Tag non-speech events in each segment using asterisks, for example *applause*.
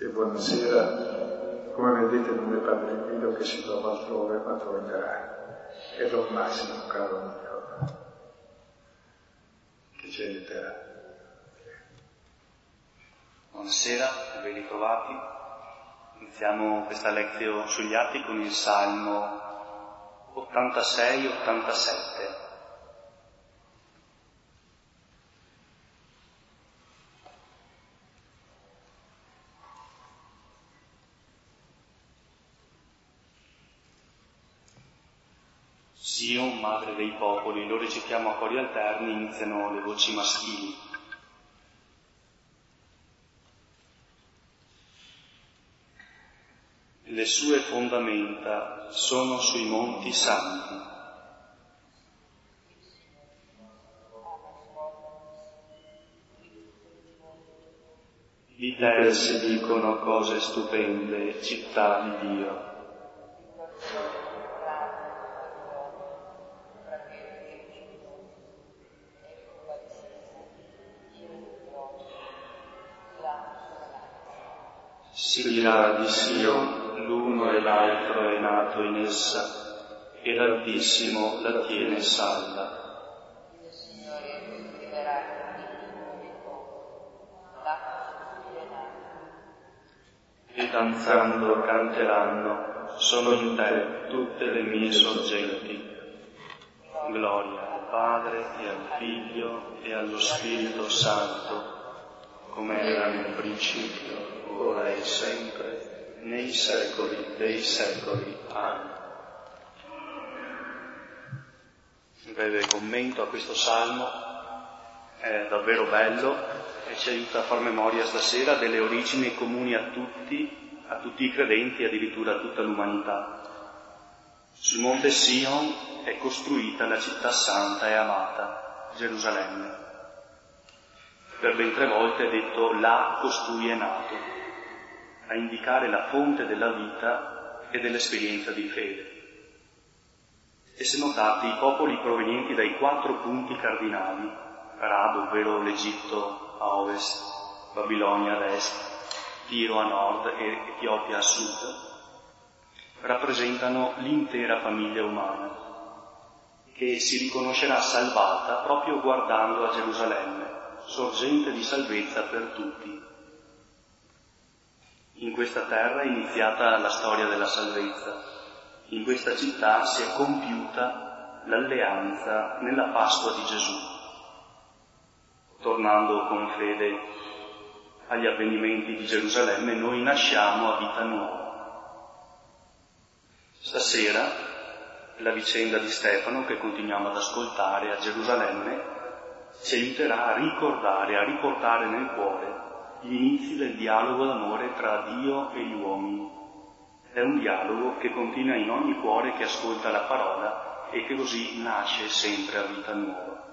e buonasera, come vedete non è Padre Guido che si trova altrove, ma tornerà. E Don Massimo, caro amico, che ci aiuterà. Buonasera, ben ritrovati. Iniziamo questa lezione sugli atti con il Salmo 86-87. Sion, madre dei popoli, lo recitiamo a cori alterni, iniziano le voci maschili. Le sue fondamenta sono sui monti santi. Di te si dicono cose stupende, città di Dio. Dirà di Sion, l'uno e l'altro è nato in essa, e l'Altissimo la tiene salda. E danzando canteranno, sono in te tutte le mie sorgenti. Gloria al Padre e al Figlio e allo Spirito Santo, come era nel principio, ora e sempre, nei secoli dei secoli. Amen. Un breve commento a questo salmo, è davvero bello e ci aiuta a far memoria stasera delle origini comuni a tutti, a tutti i credenti, addirittura a tutta l'umanità. Sul monte Sion è costruita la città santa e amata, Gerusalemme. Per ben tre volte è detto là costui è nato, a indicare la fonte della vita e dell'esperienza di fede. E se notate i popoli provenienti dai quattro punti cardinali, Arab, ovvero l'Egitto a ovest, Babilonia ad est, Tiro a nord e Etiopia a sud, rappresentano l'intera famiglia umana, che si riconoscerà salvata proprio guardando a Gerusalemme, sorgente di salvezza per tutti. In questa terra è iniziata la storia della salvezza, in questa città si è compiuta l'alleanza nella Pasqua di Gesù. Tornando con fede agli avvenimenti di Gerusalemme, noi nasciamo a vita nuova. Stasera la vicenda di Stefano che continuiamo ad ascoltare a Gerusalemme ci aiuterà a ricordare, a riportare nel cuore gli inizi del dialogo d'amore tra Dio e gli uomini. È un dialogo che continua in ogni cuore che ascolta la parola e che così nasce sempre a vita nuova.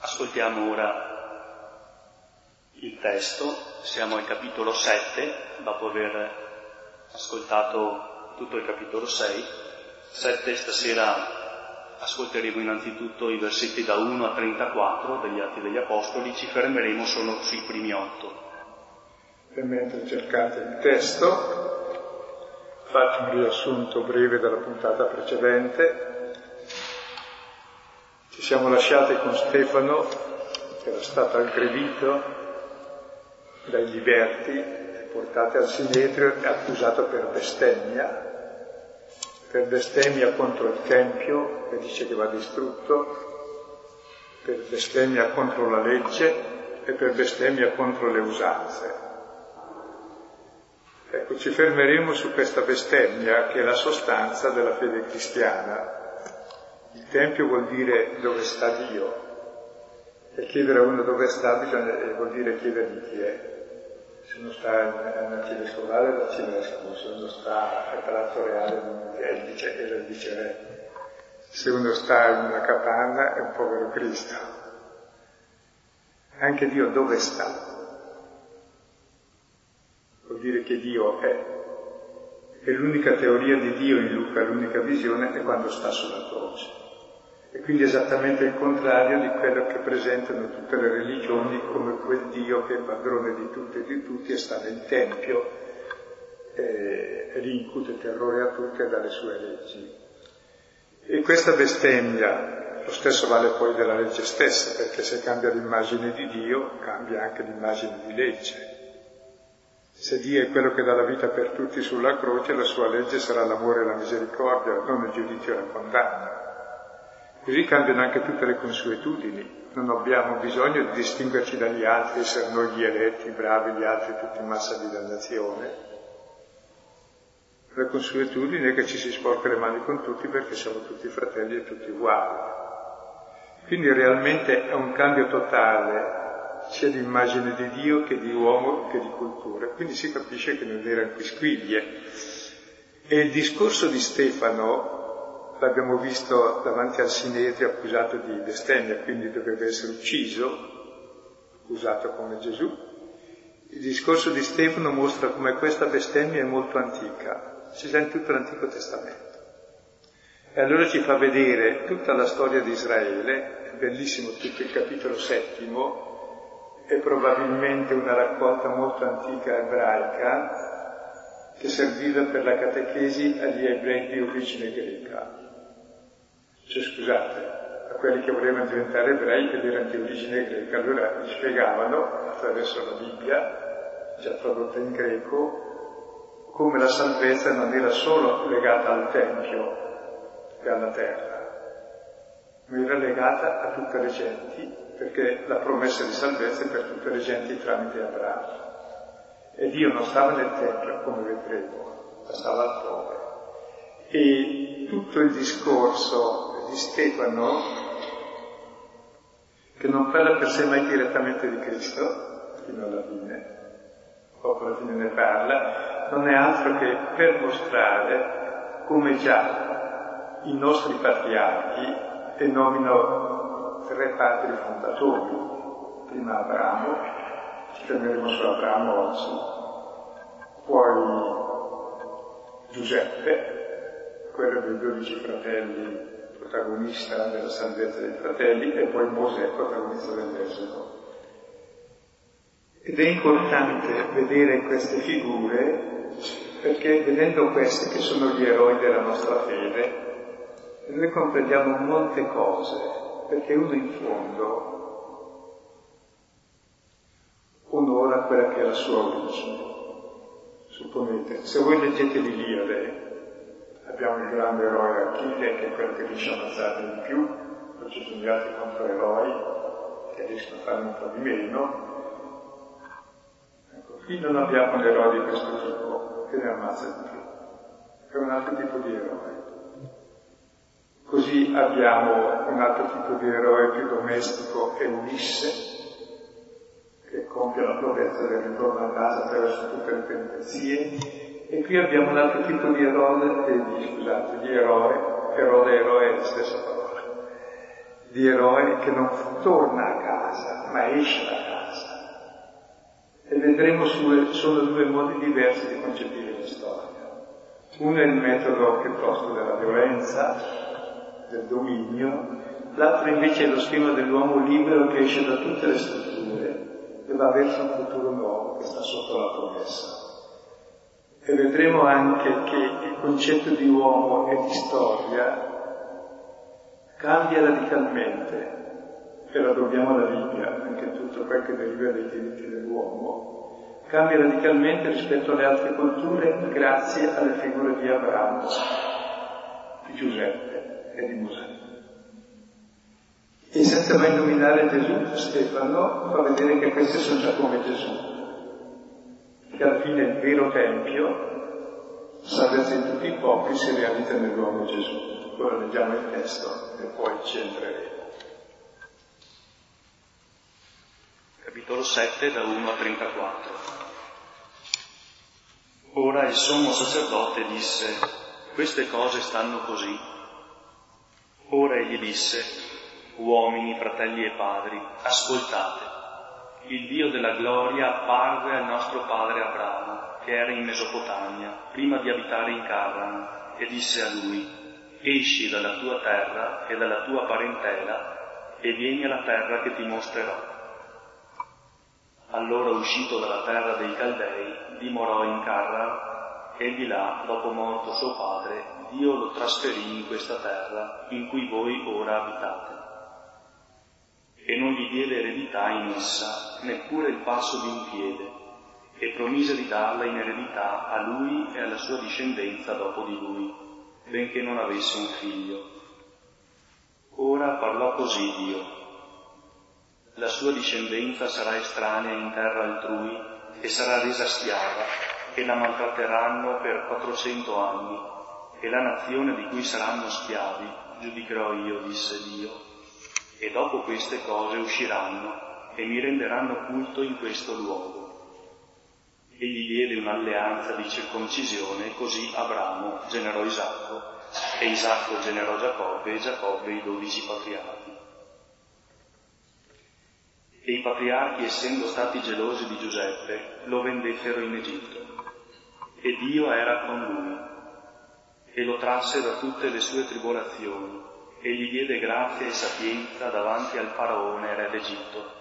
Ascoltiamo ora il testo, siamo al capitolo 7, dopo aver ascoltato tutto il capitolo 6. 7 stasera ascolteremo innanzitutto i versetti da 1 a 34 degli Atti degli Apostoli, ci fermeremo solo sui primi 8. E mentre cercate il testo, faccio un riassunto breve della puntata precedente. Ci siamo lasciati con Stefano, che era stato aggredito dai liberti, portato al Sinedrio e accusato per bestemmia, per bestemmia contro il Tempio, che dice che va distrutto, per bestemmia contro la legge e per bestemmia contro le usanze. Ecco, ci fermeremo su questa bestemmia che è la sostanza della fede cristiana. Il Tempio vuol dire dove sta Dio e chiedere a uno dove sta bisogna, vuol dire chiedergli chi è. Uno sta all'arcivescovale è l'arcivescovo, se uno sta al palazzo reale è il vice, è se uno sta in una capanna è un povero Cristo. Anche Dio dove sta? Vuol dire che Dio è. E l'unica teoria di Dio in Luca, l'unica visione è quando sta sulla croce. E quindi esattamente il contrario di quello che presentano tutte le religioni come quel Dio che è padrone di tutti e di tutti e sta nel Tempio e, e li incute terrore a tutti e dalle sue leggi. E questa bestemmia, lo stesso vale poi della legge stessa, perché se cambia l'immagine di Dio, cambia anche l'immagine di legge. Se Dio è quello che dà la vita per tutti sulla croce, la sua legge sarà l'amore e la misericordia, non il giudizio e la condanna. Così cambiano anche tutte le consuetudini. Non abbiamo bisogno di distinguerci dagli altri, essere noi gli eletti, bravi, gli altri tutti in massa di dannazione. La consuetudine è che ci si sporca le mani con tutti perché siamo tutti fratelli e tutti uguali. Quindi realmente è un cambio totale sia di immagine di Dio che di uomo che di cultura. Quindi si capisce che non erano quisquiglie. E il discorso di Stefano l'abbiamo visto davanti al Sinedrio accusato di bestemmia, quindi doveva essere ucciso, accusato come Gesù. Il discorso di Stefano mostra come questa bestemmia è molto antica, si sa in tutto l'Antico Testamento. E allora ci fa vedere tutta la storia di Israele, è bellissimo tutto il capitolo settimo, è probabilmente una raccolta molto antica ebraica che serviva per la catechesi agli ebrei di origine greca. Cioè, scusate, a quelli che volevano diventare ebrei ed erano di origine greca, allora gli spiegavano attraverso la Bibbia, già tradotta in greco, come la salvezza non era solo legata al Tempio e alla terra, ma era legata a tutte le genti, perché la promessa di salvezza è per tutte le genti tramite Abramo. E Dio non stava nel Tempio, come vedremo, ma stava altrove. E tutto il discorso di Stefano, che non parla per sé mai direttamente di Cristo, fino alla fine, poco alla fine ne parla, non è altro che per mostrare come già i nostri patriarchi, e nomino tre padri fondatori, prima Abramo, ci fermeremo su Abramo oggi, poi Giuseppe, quello dei dodici fratelli protagonista della salvezza dei fratelli, e poi Mosè, protagonista dell'esodo. Ed è importante vedere queste figure perché vedendo queste che sono gli eroi della nostra fede, noi comprendiamo molte cose, perché uno in fondo onora quella che è la sua origine. Supponete, se voi leggete l'Iliade, abbiamo il grande eroe Achille che è quello che riesce a ammazzare di più, poi ci sono gli altri controeroi che riescono a fare un po' di meno. Ecco, qui non abbiamo un eroe di questo tipo che ne ammazza di più, è un altro tipo di eroe. Così abbiamo un altro tipo di eroe più domestico, è Ulisse, che compie la prodezza del ritorno a casa attraverso tutte le peripezie e qui abbiamo un altro tipo di erode, eh, scusate, di eroe, erode eroe è la stessa parola, di eroe che non torna a casa, ma esce da casa. E vedremo su, sono due modi diversi di concepire la storia. Uno è il metodo piuttosto della violenza, del dominio, l'altro invece è lo schema dell'uomo libero che esce da tutte le strutture e va verso un futuro nuovo che sta sotto la promessa. E vedremo anche che il concetto di uomo e di storia cambia radicalmente, e lo dobbiamo alla Bibbia, anche tutto quel che deriva dai diritti dell'uomo, cambia radicalmente rispetto alle altre culture grazie alle figure di Abramo, di Giuseppe e di Mosè. E senza mai nominare Gesù, Stefano fa vedere che questi sono già come Gesù che alla fine il vero Tempio, salvezza di tutti i popoli, si realizza nell'uomo Gesù. Ora leggiamo il testo e poi ci entreremo. Capitolo 7 da 1 a 34. Ora il sommo sacerdote disse, queste cose stanno così. Ora egli disse, uomini, fratelli e padri, ascoltate il Dio della gloria apparve al nostro padre Abramo, che era in Mesopotamia, prima di abitare in Carran, e disse a lui, esci dalla tua terra e dalla tua parentela e vieni alla terra che ti mostrerò. Allora uscito dalla terra dei Caldei, dimorò in Carra e di là, dopo morto suo padre, Dio lo trasferì in questa terra in cui voi ora abitate. E non gli diede eredità in essa, neppure il passo di un piede, e promise di darla in eredità a lui e alla sua discendenza dopo di lui, benché non avesse un figlio. Ora parlò così Dio la sua discendenza sarà estranea in terra altrui e sarà resa schiava e la maltratteranno per quattrocento anni e la nazione di cui saranno schiavi giudicherò io, disse Dio, e dopo queste cose usciranno e mi renderanno culto in questo luogo. Egli diede un'alleanza di circoncisione, così Abramo generò Isacco, e Isacco generò Giacobbe, e Giacobbe i dodici patriarchi. E i patriarchi, essendo stati gelosi di Giuseppe, lo vendettero in Egitto. E Dio era con lui, e lo trasse da tutte le sue tribolazioni, e gli diede grazia e sapienza davanti al faraone, re d'Egitto,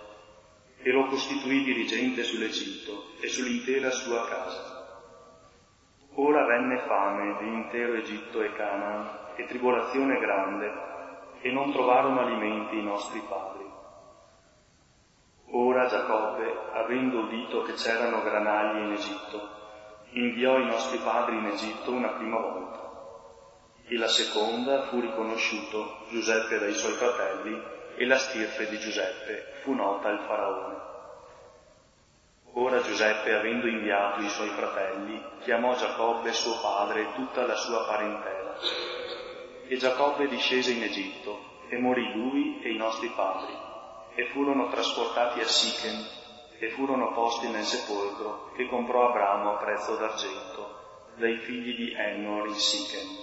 e lo costituì dirigente sull'Egitto e sull'intera sua casa. Ora venne fame di intero Egitto e Canaan, e tribolazione grande, e non trovarono alimenti i nostri padri. Ora Giacobbe, avendo udito che c'erano granagli in Egitto, inviò i nostri padri in Egitto una prima volta. E la seconda fu riconosciuto Giuseppe dai suoi fratelli e la stirpe di Giuseppe fu nota al faraone. Ora Giuseppe, avendo inviato i suoi fratelli, chiamò Giacobbe suo padre e tutta la sua parentela. E Giacobbe discese in Egitto e morì lui e i nostri padri e furono trasportati a Sichem e furono posti nel sepolcro che comprò Abramo a prezzo d'argento dai figli di Ennor in Sichem.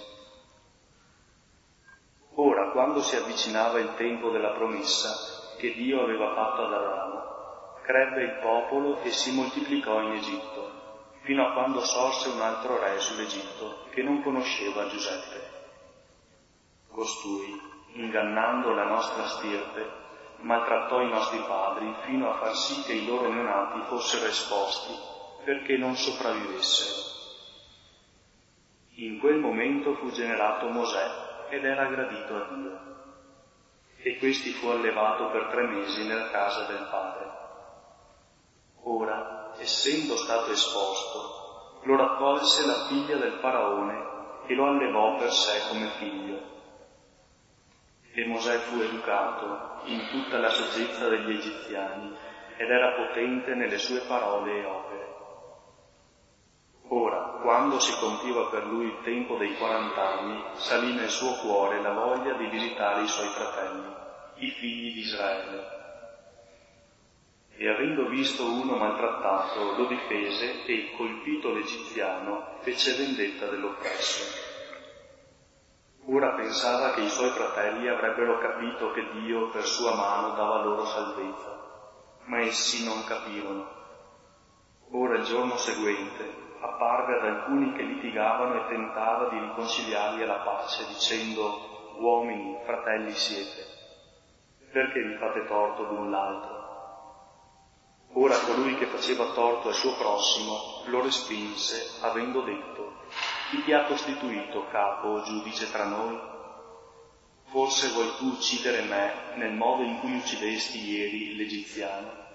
Ora, quando si avvicinava il tempo della promessa che Dio aveva fatto ad Abramo, crebbe il popolo e si moltiplicò in Egitto, fino a quando sorse un altro re sull'Egitto che non conosceva Giuseppe. Costui, ingannando la nostra stirpe, maltrattò i nostri padri fino a far sì che i loro neonati fossero esposti perché non sopravvivessero. In quel momento fu generato Mosè ed era gradito a Dio. E questi fu allevato per tre mesi nella casa del padre. Ora, essendo stato esposto, lo raccolse la figlia del faraone e lo allevò per sé come figlio e Mosè fu educato in tutta la saggezza degli egiziani ed era potente nelle sue parole e opere. Ora, quando si compiva per lui il tempo dei quarant'anni, salì nel suo cuore la voglia di visitare i suoi fratelli, i figli di Israele. E avendo visto uno maltrattato, lo difese e, colpito l'egiziano, fece vendetta dell'oppresso. Ora pensava che i suoi fratelli avrebbero capito che Dio per sua mano dava loro salvezza, ma essi non capirono. Ora il giorno seguente apparve ad alcuni che litigavano e tentava di riconciliarli alla pace, dicendo, uomini, fratelli siete, perché vi fate torto l'un l'altro? Ora colui che faceva torto al suo prossimo lo respinse, avendo detto, chi ti ha costituito capo o giudice tra noi? Forse vuoi tu uccidere me nel modo in cui uccidesti ieri l'Egiziano?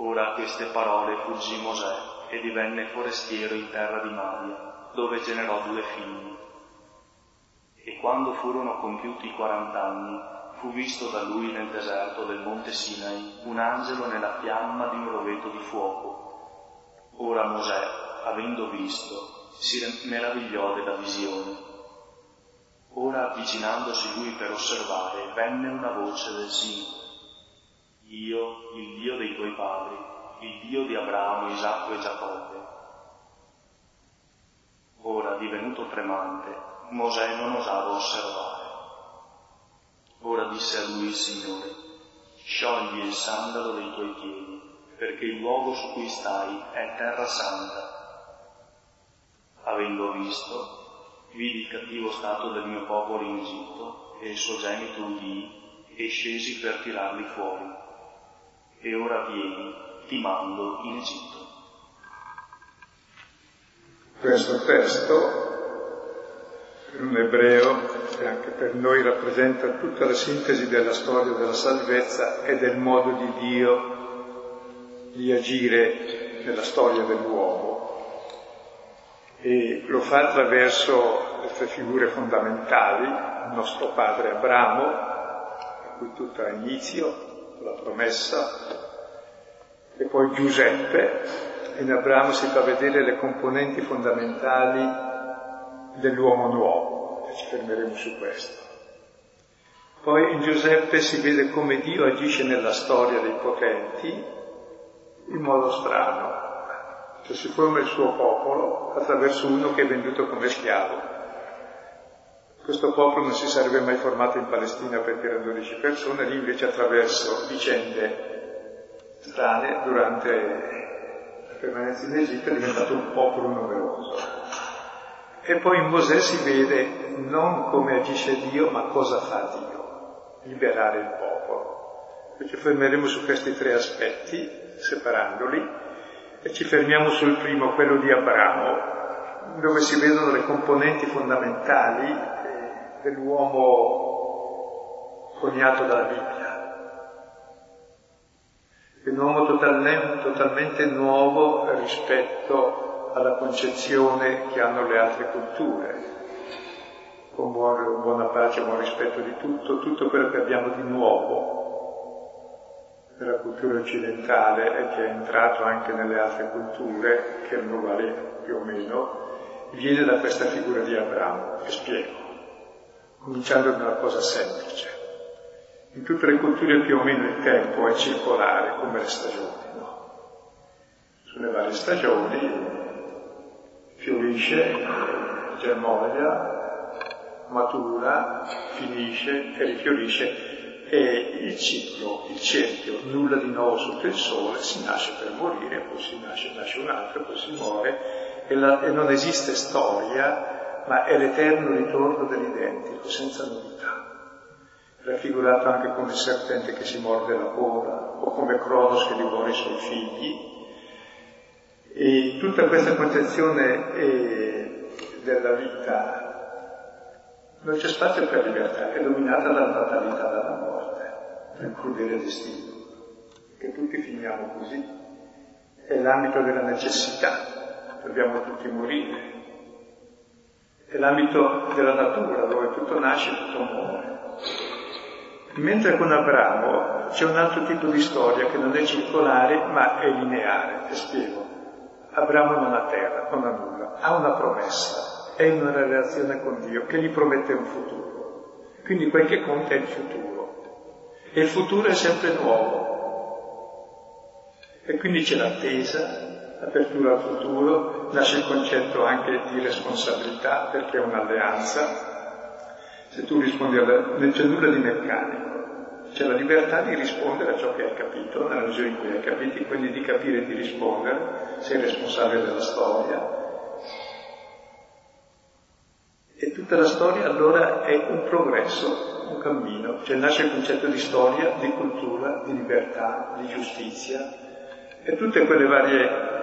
Ora a queste parole fuggì Mosè e divenne forestiero in terra di Maria, dove generò due figli. E quando furono compiuti i quarant'anni, fu visto da lui nel deserto del monte Sinai un angelo nella fiamma di un roveto di fuoco. Ora Mosè avendo visto, si meravigliò della visione. Ora, avvicinandosi lui per osservare, venne una voce del Signore. Io, il Dio dei tuoi padri, il Dio di Abramo, Isacco e Giacobbe. Ora, divenuto tremante, Mosè non osava osservare. Ora disse a lui il Signore, sciogli il sandalo dei tuoi piedi, perché il luogo su cui stai è terra santa avendo visto, vidi il cattivo stato del mio popolo in Egitto e il suo gemito udii e scesi per tirarli fuori. E ora vieni, ti mando in Egitto. Questo testo per un ebreo e anche per noi rappresenta tutta la sintesi della storia della salvezza e del modo di Dio di agire nella storia dell'uomo. E lo fa attraverso le tre figure fondamentali, il nostro padre Abramo, a cui tutto ha inizio, la promessa, e poi Giuseppe, in Abramo si fa vedere le componenti fondamentali dell'uomo nuovo, e ci fermeremo su questo. Poi in Giuseppe si vede come Dio agisce nella storia dei potenti in modo strano. Cioè si forma il suo popolo attraverso uno che è venduto come schiavo. Questo popolo non si sarebbe mai formato in Palestina perché erano 12 persone, lì invece attraverso vicende strane durante la permanenza in Egitto è diventato un popolo numeroso. E poi in Mosè si vede non come agisce Dio, ma cosa fa Dio, liberare il popolo. E ci fermeremo su questi tre aspetti, separandoli, e ci fermiamo sul primo, quello di Abramo, dove si vedono le componenti fondamentali dell'uomo coniato dalla Bibbia. Un uomo totalmente, totalmente nuovo rispetto alla concezione che hanno le altre culture, con buona, buona pace, buon rispetto di tutto, tutto quello che abbiamo di nuovo nella cultura occidentale e che è entrato anche nelle altre culture, che erano uguali più o meno, viene da questa figura di Abramo, che spiego, cominciando da una cosa semplice. In tutte le culture più o meno il tempo è circolare, come le stagioni, no? Sulle varie stagioni fiorisce, germoglia, matura, finisce e rifiorisce e il ciclo, il cerchio, nulla di nuovo sotto il sole, si nasce per morire, poi si nasce, nasce un altro, poi si muore e, la, e non esiste storia, ma è l'eterno ritorno dell'identico, senza novità. Raffigurato anche come serpente che si morde la coda, o come Cronos che divora i suoi figli, e tutta questa concezione eh, della vita non c'è spazio per libertà, è dominata dalla fatalità, dalla morte, dal crudele destino, che tutti finiamo così. È l'ambito della necessità, dobbiamo tutti morire. È l'ambito della natura, dove tutto nasce e tutto muore. Mentre con Abramo c'è un altro tipo di storia che non è circolare ma è lineare, e spiego. Abramo non ha terra, non ha nulla, ha una promessa, è in una relazione con Dio che gli promette un futuro. Quindi quel che conta è il futuro. E il futuro è sempre nuovo. E quindi c'è l'attesa, l'apertura al futuro, nasce il concetto anche di responsabilità perché è un'alleanza. Se tu rispondi alla... non c'è nulla di meccanico, c'è la libertà di rispondere a ciò che hai capito, nella misura in cui hai capito, quindi di capire e di rispondere, sei responsabile della storia. E tutta la storia allora è un progresso, un cammino, cioè nasce il concetto di storia, di cultura, di libertà, di giustizia e tutti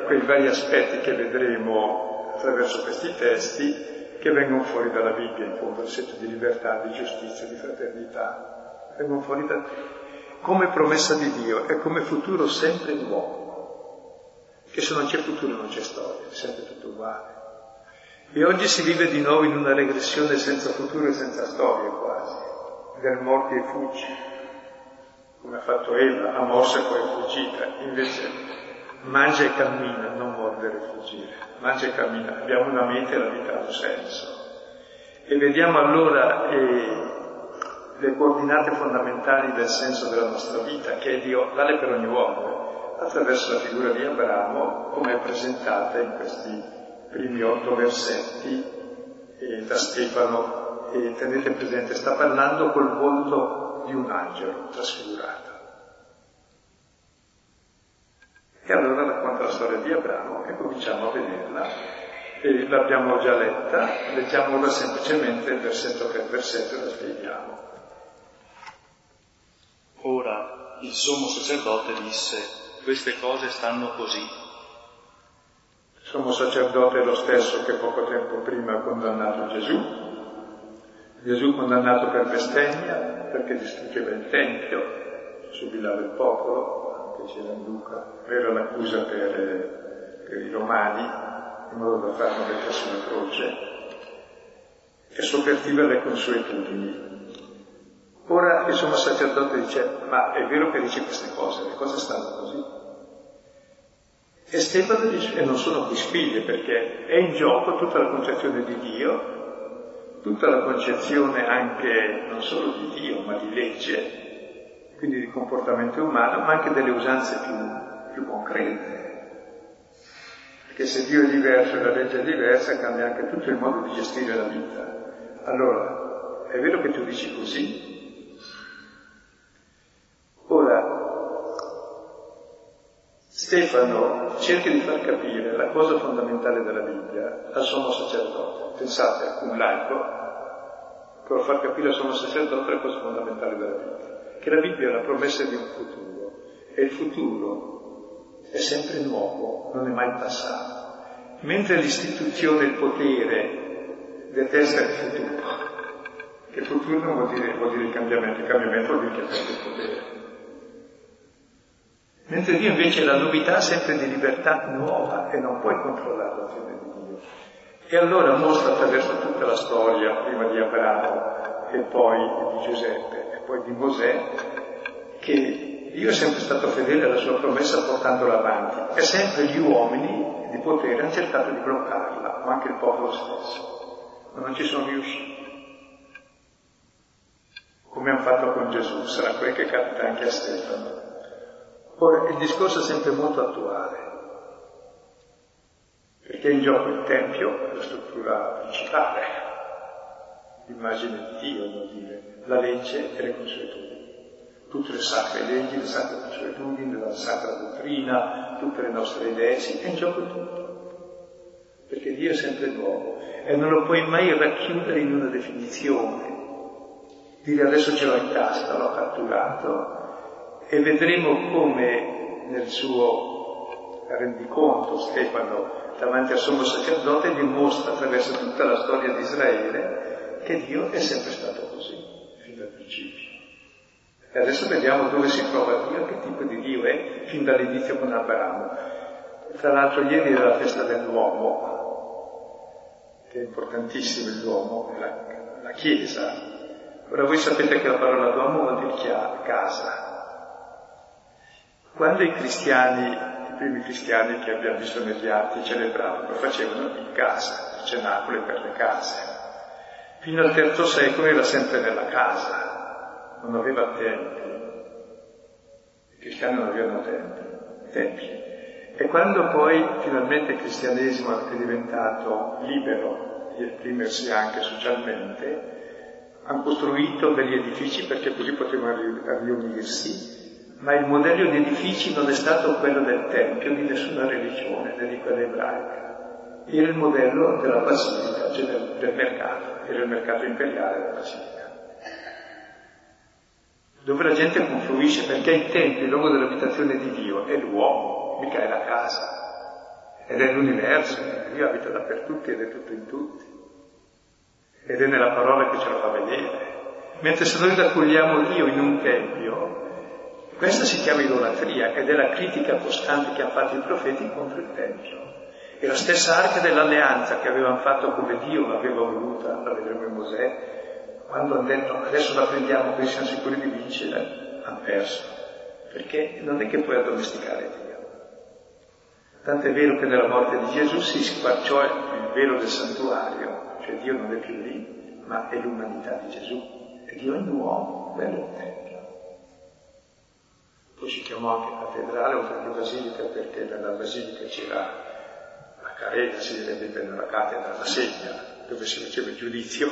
quei vari aspetti che vedremo attraverso questi testi che vengono fuori dalla Bibbia, in fondo, il senso di libertà, di giustizia, di fraternità vengono fuori da te, come promessa di Dio e come futuro sempre nuovo. Che se non c'è futuro non c'è storia, è sempre tutto uguale. E oggi si vive di nuovo in una regressione senza futuro e senza storia quasi, del morti e fuggi, come ha fatto Eva, ha mosso e poi fuggita, invece mangia e cammina, non mordere e fuggire, mangia e cammina, abbiamo una mente e la vita ha un senso. E vediamo allora eh, le coordinate fondamentali del senso della nostra vita, che è Dio vale per ogni uomo, attraverso la figura di Abramo, come è presentata in questi primi otto versetti eh, da Stefano. E tenete presente, sta parlando col volto di un angelo trasfigurato. E allora racconta la storia di Abramo e cominciamo a vederla e l'abbiamo già letta, leggiamo ora semplicemente versetto per versetto e la spieghiamo. Ora il sommo sacerdote disse, queste cose stanno così. Il sommo sacerdote è lo stesso che poco tempo prima ha condannato Gesù, Gesù condannato per bestemmia perché distruggeva il Tempio, subilava il popolo, anche c'era in Luca, era l'accusa per, per i romani, in modo da farlo mettere sulla croce, e soppertiva le consuetudini. Ora il sommo sacerdote dice, ma è vero che dice queste cose, le cose stanno così. E Stefano dice, e non sono qui spiglie perché è in gioco tutta la concezione di Dio, tutta la concezione anche non solo di Dio, ma di legge, quindi di comportamento umano, ma anche delle usanze più, più concrete. Perché se Dio è diverso e la legge è diversa, cambia anche tutto il modo di gestire la vita. Allora, è vero che tu dici così, Ora, Stefano cerca di far capire la cosa fondamentale della Bibbia al sommo sacerdote. Pensate un laico vuole far capire al sommo sacerdote la cosa fondamentale della Bibbia, che la Bibbia è la promessa di un futuro e il futuro è sempre nuovo, non è mai passato. Mentre l'istituzione, il potere detesta il futuro, che il futuro vuol dire, vuol dire il cambiamento, il cambiamento vuol dire che perde il potere. Mentre Dio invece è la novità sempre di libertà nuova e non puoi controllare l'azione di Dio. E allora mostra attraverso tutta la storia, prima di Abramo e poi di Giuseppe poi di Mosè, che Dio è sempre stato fedele alla sua promessa portandola avanti e sempre gli uomini di potere hanno cercato di bloccarla, ma anche il popolo stesso, ma non ci sono riusciti. Come hanno fatto con Gesù, sarà quel che capita anche a Stefano. Ora, il discorso è sempre molto attuale, perché è in gioco il Tempio, la struttura principale, l'immagine di Dio, vuol dire, la legge e le consuetudini. Tutte le sacre leggi, le sacre consuetudini, la sacra dottrina, tutte le nostre idee, sì, è in gioco tutto. Perché Dio è sempre nuovo e non lo puoi mai racchiudere in una definizione. Dire adesso ce l'ho in tasca, l'ho catturato, e vedremo come nel suo rendiconto Stefano davanti al sommo sacerdote dimostra attraverso tutta la storia di Israele che Dio è sempre stato principio. E adesso vediamo dove si trova Dio, che tipo di Dio è, fin dall'inizio con Abramo. Tra l'altro ieri era la festa dell'uomo, che è importantissimo l'uomo, la, la Chiesa. Ora voi sapete che la parola d'uomo vuol dire casa, quando i cristiani, i primi cristiani che abbiamo visto negli atti celebravano, lo facevano in casa, il cenacolo per le case. Fino al terzo secolo era sempre nella casa, non aveva tempi. I cristiani non avevano tempi, tempi. E quando poi finalmente il cristianesimo è diventato libero di esprimersi anche socialmente, hanno costruito degli edifici perché così potevano riunirsi ma il modello di edifici non è stato quello del Tempio di nessuna religione, né di quella ebraica. Era il modello della basilica, cioè del, del mercato, era il mercato imperiale della basilica. Dove la gente confluisce perché il Tempio, il luogo dell'abitazione di Dio, è l'uomo, mica è la casa. Ed è l'universo, Dio abita dappertutto ed è tutto in tutti. Ed è nella parola che ce lo fa vedere. Mentre se noi raccogliamo Dio in un tempio, questa si chiama idolatria ed è la critica costante che hanno fatto i profeti contro il Tempio. E la stessa arca dell'alleanza che avevano fatto come Dio l'aveva voluta, la vedremo in Mosè, quando hanno detto adesso la prendiamo così siamo sicuri di vincere, hanno perso. Perché non è che puoi addomesticare Dio. Tant'è vero che nella morte di Gesù si squarciò il velo del santuario, cioè Dio non è più lì, ma è l'umanità di Gesù. E Dio è un uomo, è il Tempio poi si chiamò anche cattedrale oltre che basilica perché nella basilica c'era carena, si direbbe nella cattedra, la segna, dove si faceva il giudizio.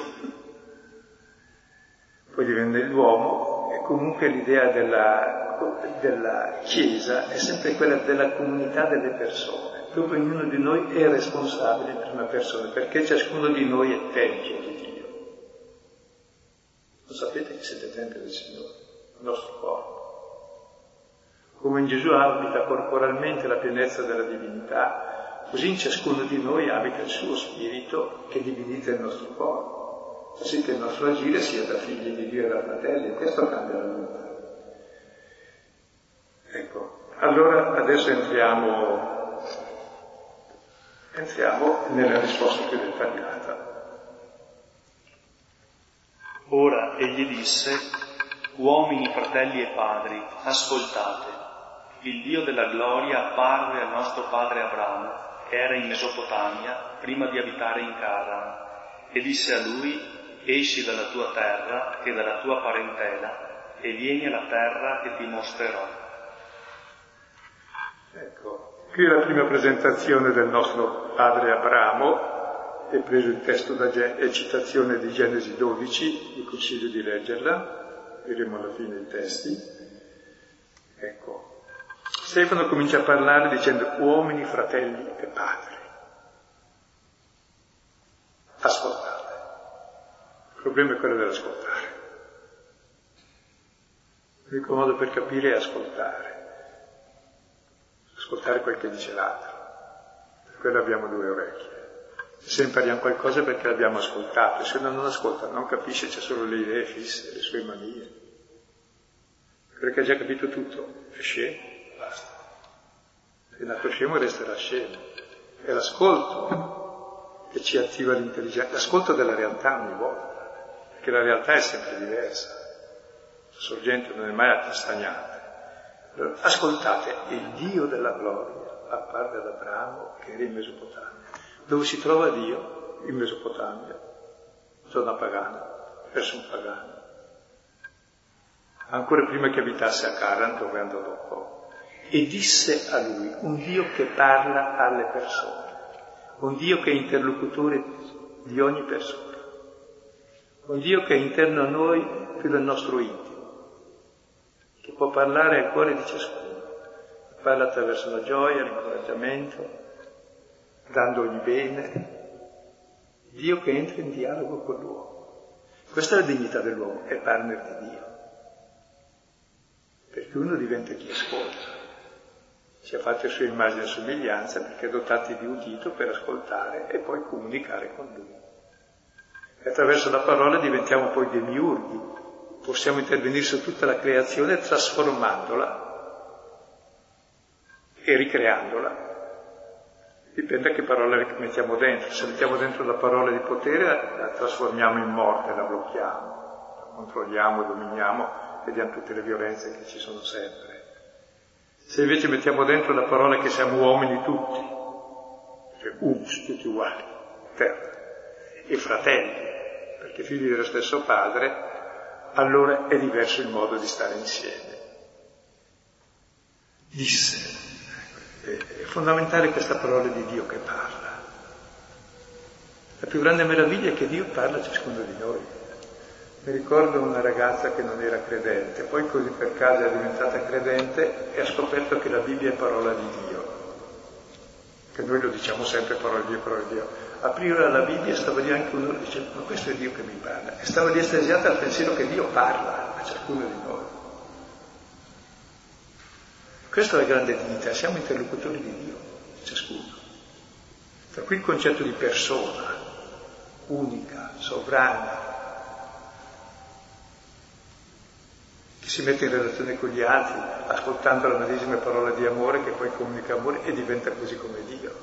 Poi divenne l'uomo e comunque l'idea della, della Chiesa è sempre quella della comunità delle persone. dove ognuno di noi è responsabile in prima persona, perché ciascuno di noi è tempio di Dio. Lo sapete che siete tempio del Signore, il nostro corpo. Come in Gesù abita corporalmente la pienezza della divinità, così in ciascuno di noi abita il suo spirito che divinizza il nostro corpo, così che il nostro agire sia da figli di Dio e da fratelli, e questo cambia la vita. Ecco, allora adesso entriamo, entriamo nella risposta più dettagliata. Ora egli disse, uomini, fratelli e padri, ascoltate. Il Dio della gloria apparve al nostro padre Abramo, che era in Mesopotamia, prima di abitare in Caran, e disse a lui, esci dalla tua terra e dalla tua parentela, e vieni alla terra che ti mostrerò. Ecco, qui la prima presentazione del nostro padre Abramo, è preso il testo da è citazione di Genesi 12, vi consiglio di leggerla, vedremo alla fine i testi. Ecco, Stefano comincia a parlare dicendo uomini, fratelli e padri. Ascoltate. Il problema è quello dell'ascoltare. L'unico modo per capire è ascoltare ascoltare quel che dice l'altro. Per quello abbiamo due orecchie. Se impariamo qualcosa è perché l'abbiamo ascoltato, se uno non ascolta, non capisce, c'è solo le idee fisse, le sue manie. Perché ha già capito tutto, è scemo, basta. È nato scemo resterà scemo. È l'ascolto che ci attiva l'intelligenza, l'ascolto della realtà ogni volta, perché la realtà è sempre diversa. La sorgente non è mai stagnata. Ascoltate, il Dio della gloria apparve ad Abramo che era in Mesopotamia. Dove si trova Dio? In Mesopotamia, zona pagana, verso un pagano. Ancora prima che abitasse a Caran, dove andò dopo. E disse a lui, un Dio che parla alle persone, un Dio che è interlocutore di ogni persona, un Dio che è interno a noi più del nostro intimo che può parlare al cuore di ciascuno. Parla attraverso la gioia, l'incoraggiamento, dandogli bene. Dio che entra in dialogo con l'uomo. Questa è la dignità dell'uomo, è partner di Dio. Perché uno diventa chi ascolta. Ci ha fatto sua immagine e somiglianza perché dotati di udito per ascoltare e poi comunicare con lui. E attraverso la parola diventiamo poi demiurghi, possiamo intervenire su tutta la creazione trasformandola e ricreandola. Dipende a che parole mettiamo dentro. Se mettiamo dentro la parola di potere, la trasformiamo in morte, la blocchiamo, la controlliamo, dominiamo, vediamo tutte le violenze che ci sono sempre. Se invece mettiamo dentro la parola che siamo uomini tutti, cioè uns, tutti uguali, terra, e fratelli, perché figli dello stesso padre, allora è diverso il modo di stare insieme. Disse, è fondamentale questa parola di Dio che parla. La più grande meraviglia è che Dio parla a ciascuno di noi. Mi ricordo una ragazza che non era credente, poi così per caso è diventata credente e ha scoperto che la Bibbia è parola di Dio. Che noi lo diciamo sempre parola di Dio, parola di Dio aprire la Bibbia stava lì anche uno che dice ma questo è Dio che mi parla e stava lì estasiata al pensiero che Dio parla a ciascuno di noi. Questa è la grande dignità, siamo interlocutori di Dio, ciascuno. Da qui il concetto di persona, unica, sovrana, che si mette in relazione con gli altri, ascoltando la medesima parola di amore che poi comunica amore e diventa così come Dio.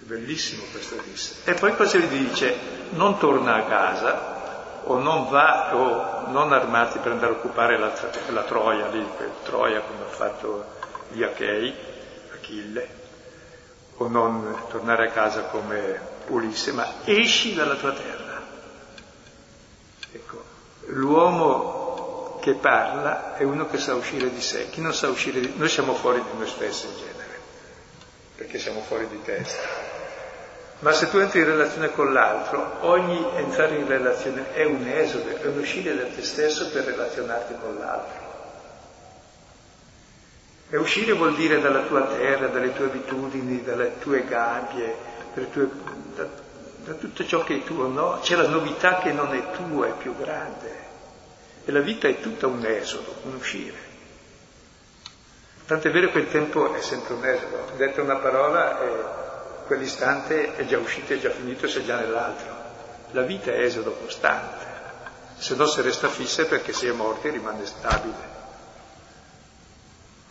Bellissimo questo disse. E poi cosa gli dice? Non torna a casa o non va o non armati per andare a occupare la, la Troia, lì, Troia come ha fatto gli Achei, Achille, o non tornare a casa come Ulisse, ma esci dalla tua terra. L'uomo che parla è uno che sa uscire di sé, chi non sa uscire di... Noi siamo fuori di noi stessi in genere, perché siamo fuori di testa. Ma se tu entri in relazione con l'altro, ogni entrare in relazione è un esodo, è un uscire da te stesso per relazionarti con l'altro. E uscire vuol dire dalla tua terra, dalle tue abitudini, dalle tue gabbie, tue, da, da, tutto ciò che è tuo, no? C'è la novità che non è tua, è più grande. E la vita è tutta un esodo, un uscire. Tant'è vero che il tempo è sempre un esodo. Detta una parola e quell'istante è già uscito, è già finito, sei già nell'altro. La vita è esodo costante. Se no se resta fissa è perché si è morti e rimane stabile.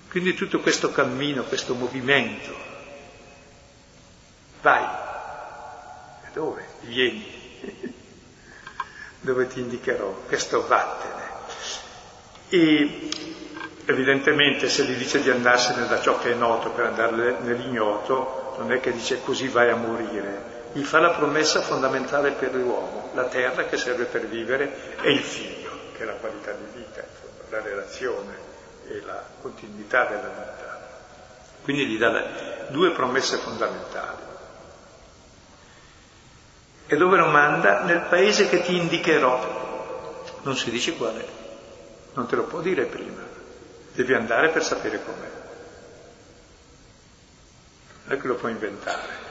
Quindi tutto questo cammino, questo movimento, vai, dove? Vieni, dove ti indicherò, questo vattene. E evidentemente se gli dice di andarsene da ciò che è noto per andare nell'ignoto, non è che dice così vai a morire, gli fa la promessa fondamentale per l'uomo, la terra che serve per vivere e il figlio, che è la qualità di vita, la relazione e la continuità della vita. Quindi gli dà due promesse fondamentali. E dove lo manda? Nel paese che ti indicherò. Non si dice qual è, non te lo può dire prima, devi andare per sapere com'è. Non è che lo puoi inventare.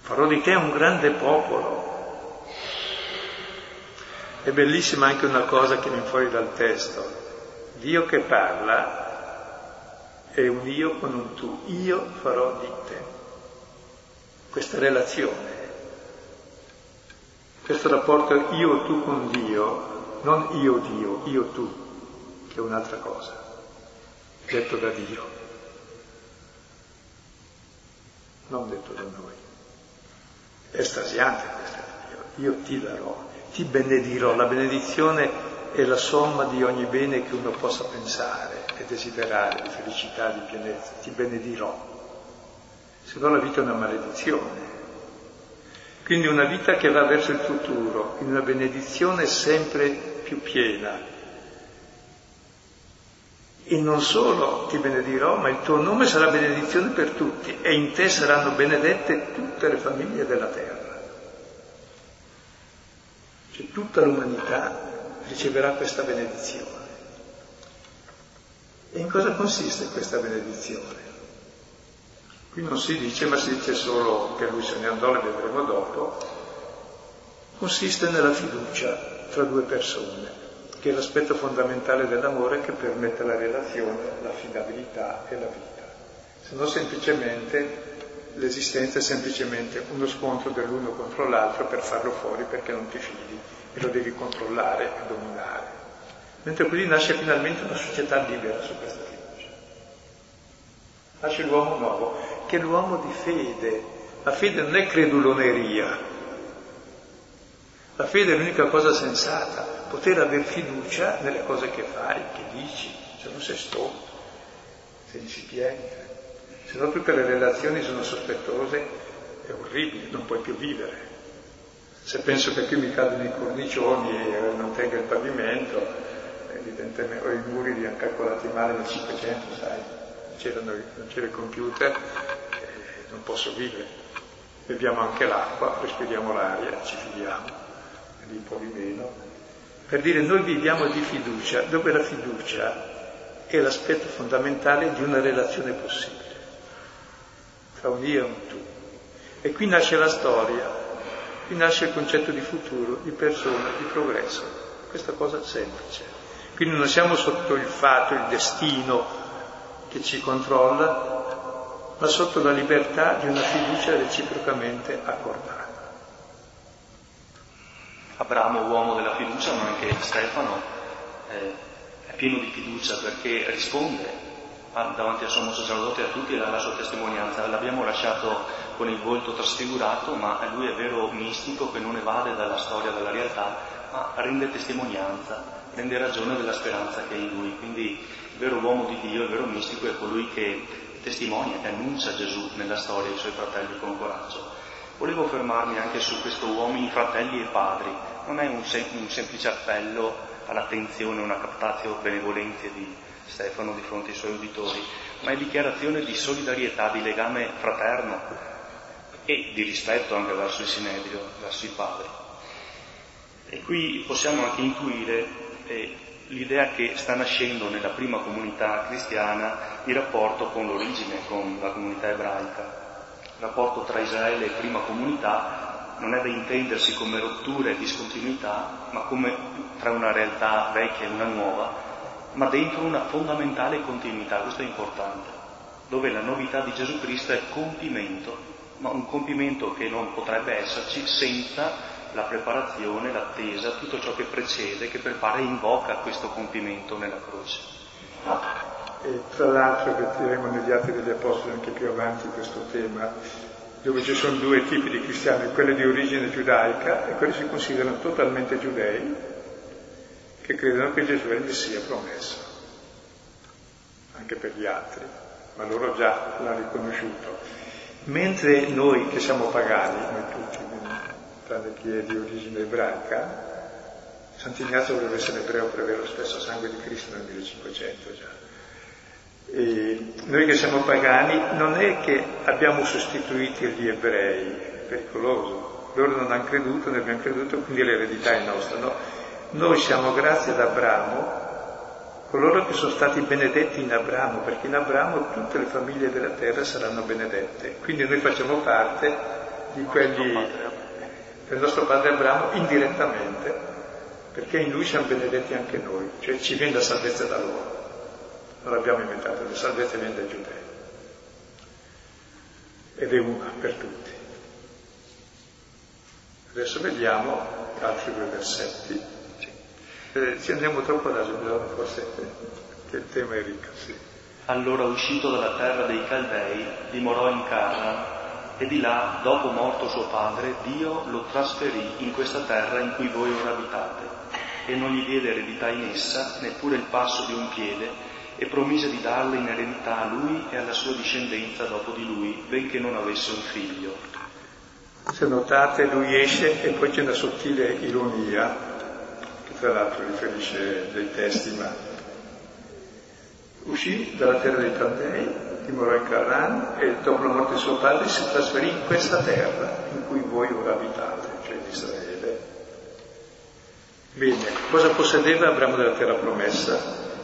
Farò di te un grande popolo. È bellissima anche una cosa che viene fuori dal testo. Dio che parla è un io con un tu, io farò di te. Questa relazione, questo rapporto io-tu con Dio, non io-Dio, io-tu, che è un'altra cosa, detto da Dio, non detto da noi. È estasiante questa io ti darò, ti benedirò, la benedizione è la somma di ogni bene che uno possa pensare e desiderare, di felicità, di pienezza. Ti benedirò. Se no la vita è una maledizione. Quindi una vita che va verso il futuro, in una benedizione sempre più piena. E non solo ti benedirò, ma il tuo nome sarà benedizione per tutti e in te saranno benedette tutte le famiglie della terra. Cioè tutta l'umanità riceverà questa benedizione. E in cosa consiste questa benedizione? Qui non si dice, ma si dice solo che lui se ne andò, le vedremo dopo. Consiste nella fiducia tra due persone, che è l'aspetto fondamentale dell'amore che permette la relazione, l'affidabilità e la vita. Se no semplicemente l'esistenza è semplicemente uno scontro dell'uno contro l'altro per farlo fuori perché non ti fidi e lo devi controllare e dominare. Mentre così nasce finalmente una società libera su questa fiducia. Nasce l'uomo nuovo, che l'uomo di fede. La fede non è creduloneria. La fede è l'unica cosa sensata, poter avere fiducia nelle cose che fai, che dici, se non sei stolto, sei incipiente. Se no tutte le relazioni sono sospettose, è orribile, non puoi più vivere. Se penso che qui mi cadono i cornicioni e non tenga il pavimento, evidentemente, o i muri li hanno calcolati male nel 500, sai, non c'era il computer, eh, non posso vivere. Beviamo anche l'acqua, respiriamo l'aria, ci fidiamo, lì un po' di meno. Per dire noi viviamo di fiducia, dove la fiducia è l'aspetto fondamentale di una relazione possibile, tra un io e un tu. E qui nasce la storia, Qui nasce il concetto di futuro, di persona, di progresso. Questa cosa semplice. Quindi non siamo sotto il fato, il destino che ci controlla, ma sotto la libertà di una fiducia reciprocamente accordata. Abramo, uomo della fiducia, ma anche Stefano, eh, è pieno di fiducia perché risponde davanti al sommo sacerdote e a tutti dà la sua testimonianza. L'abbiamo lasciato con il volto trasfigurato, ma lui è vero mistico che non evade dalla storia, dalla realtà, ma rende testimonianza, rende ragione della speranza che è in lui. Quindi il vero uomo di Dio, il vero mistico è colui che testimonia, che annuncia Gesù nella storia ai suoi fratelli con coraggio. Volevo fermarmi anche su questo uomini, fratelli e padri. Non è un, sem- un semplice appello all'attenzione, una captatio benevolenza di Stefano di fronte ai suoi uditori, ma è dichiarazione di solidarietà, di legame fraterno e di rispetto anche verso il Sinedrio, verso i padri. E qui possiamo anche intuire eh, l'idea che sta nascendo nella prima comunità cristiana il rapporto con l'origine, con la comunità ebraica. Il rapporto tra Israele e prima comunità non è da intendersi come rottura e discontinuità, ma come tra una realtà vecchia e una nuova, ma dentro una fondamentale continuità, questo è importante, dove la novità di Gesù Cristo è compimento, ma un compimento che non potrebbe esserci senza la preparazione, l'attesa, tutto ciò che precede, che prepara e invoca questo compimento nella croce. E tra l'altro vedremo negli atti degli Apostoli anche più avanti questo tema, dove ci sono due tipi di cristiani, quelli di origine giudaica e quelli si considerano totalmente giudei, che credono che Gesù è il Messia promesso, anche per gli altri, ma loro già l'hanno riconosciuto. Mentre noi che siamo pagani, noi tutti, tranne chi è di origine ebraica, Sant'Ignazio dovrebbe essere ebreo per avere lo stesso sangue di Cristo nel 1500 già. E noi che siamo pagani non è che abbiamo sostituito gli ebrei, pericoloso, loro non hanno creduto, noi abbiamo creduto, quindi l'eredità è nostra, no? Noi siamo grazie ad Abramo, coloro che sono stati benedetti in Abramo, perché in Abramo tutte le famiglie della terra saranno benedette, quindi noi facciamo parte di quelli del nostro padre Abramo indirettamente, perché in lui siamo benedetti anche noi, cioè ci viene la salvezza da loro. Non l'abbiamo inventato, la salvezza viene dai giudei. Ed è una per tutti. Adesso vediamo altri due versetti. Eh, ci andiamo troppo da forse che il tema è ricco. Sì. Allora uscito dalla terra dei Caldei, dimorò in Carra e di là, dopo morto suo padre, Dio lo trasferì in questa terra in cui voi ora abitate, e non gli diede eredità in essa, neppure il passo di un piede, e promise di darle in eredità a lui e alla sua discendenza dopo di lui, benché non avesse un figlio. Se notate, lui esce e poi c'è una sottile ironia, che tra l'altro riferisce dei testi, ma uscì dalla terra dei Dimorò in Carran e dopo la morte di suo padre si trasferì in questa terra in cui voi ora abitate, cioè in Israele. Bene, cosa possedeva Abramo della terra promessa?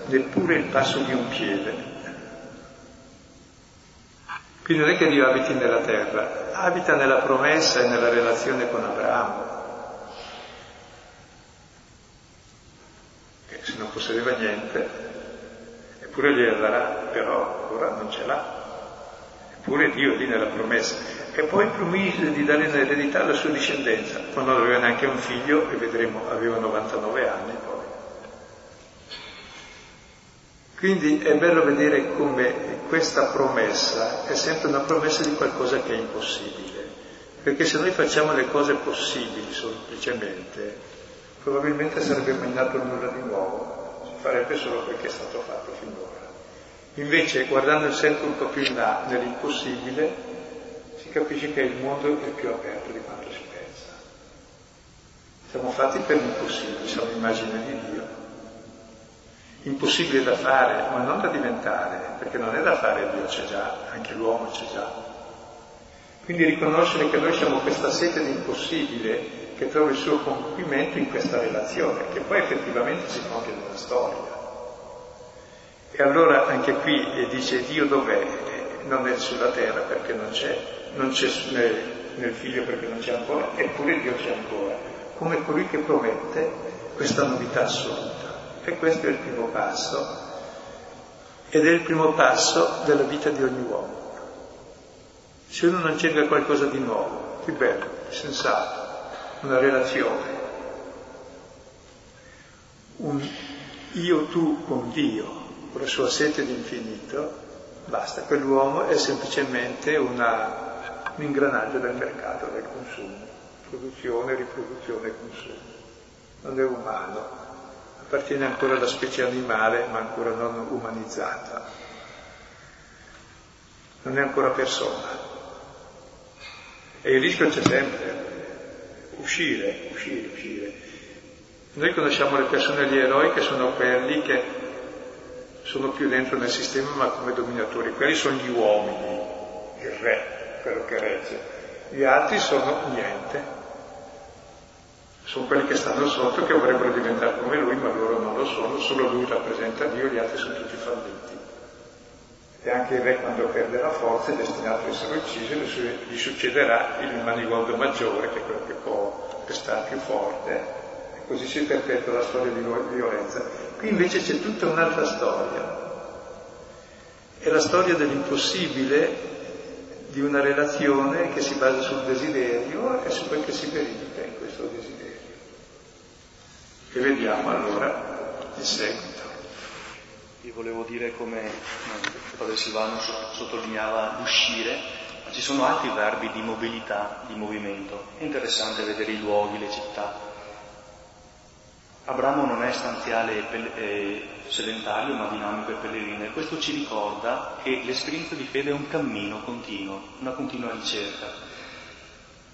Neppure il passo di un piede. Quindi non è che Dio abiti nella terra, abita nella promessa e nella relazione con Abramo. Che se non possedeva niente, eppure gliela darà, però ora non ce l'ha. Eppure Dio lì nella promessa. E poi promise di dare in eredità alla sua discendenza, non aveva neanche un figlio, e vedremo, aveva 99 anni poi. Quindi è bello vedere come questa promessa è sempre una promessa di qualcosa che è impossibile. Perché se noi facciamo le cose possibili semplicemente, probabilmente sarebbe mai nato nulla di nuovo farebbe solo perché è stato fatto finora. Invece, guardando sempre un po' più in là, nell'impossibile, si capisce che il mondo è più aperto di quanto si pensa. Siamo fatti per l'impossibile, siamo immagine di Dio. Impossibile da fare, ma non da diventare, perché non è da fare Dio c'è già, anche l'uomo c'è già. Quindi riconoscere che noi siamo questa sete di impossibile che trova il suo compimento in questa relazione, che poi effettivamente si compie nella storia. E allora anche qui dice Dio dov'è? Non è sulla terra perché non c'è, non c'è nel, nel figlio perché non c'è ancora, eppure Dio c'è ancora, come colui che promette questa novità assoluta. E questo è il primo passo, ed è il primo passo della vita di ogni uomo. Se uno non cerca qualcosa di nuovo, più bello, più sensato, una relazione, un io tu con Dio, con la sua sete di infinito, basta, quell'uomo è semplicemente una, un ingranaggio del mercato, del consumo, produzione, riproduzione, consumo. Non è umano, appartiene ancora alla specie animale ma ancora non umanizzata, non è ancora persona. E il rischio c'è sempre, uscire, uscire, uscire. Noi conosciamo le persone, gli eroi, che sono quelli che sono più dentro nel sistema ma come dominatori. Quelli sono gli uomini, il re, quello che regge. Gli altri sono niente, sono quelli che stanno sotto che vorrebbero diventare come lui, ma loro non lo sono, solo lui rappresenta Dio, gli altri sono tutti falliti. E anche il re quando perde la forza è destinato a essere ucciso, gli succederà il manigoldo maggiore, che è quello che può restare più forte, e così si perpetua la storia di violenza. Qui invece c'è tutta un'altra storia. È la storia dell'impossibile di una relazione che si basa sul desiderio e su quel che si verifica in questo desiderio. E vediamo allora il seguito. Io volevo dire come Padre Silvano sottolineava l'uscire, ma ci sono altri verbi di mobilità, di movimento. È interessante vedere i luoghi, le città. Abramo non è stanziale e sedentario, ma dinamico e pellegrino, e questo ci ricorda che l'esperienza di fede è un cammino continuo, una continua ricerca.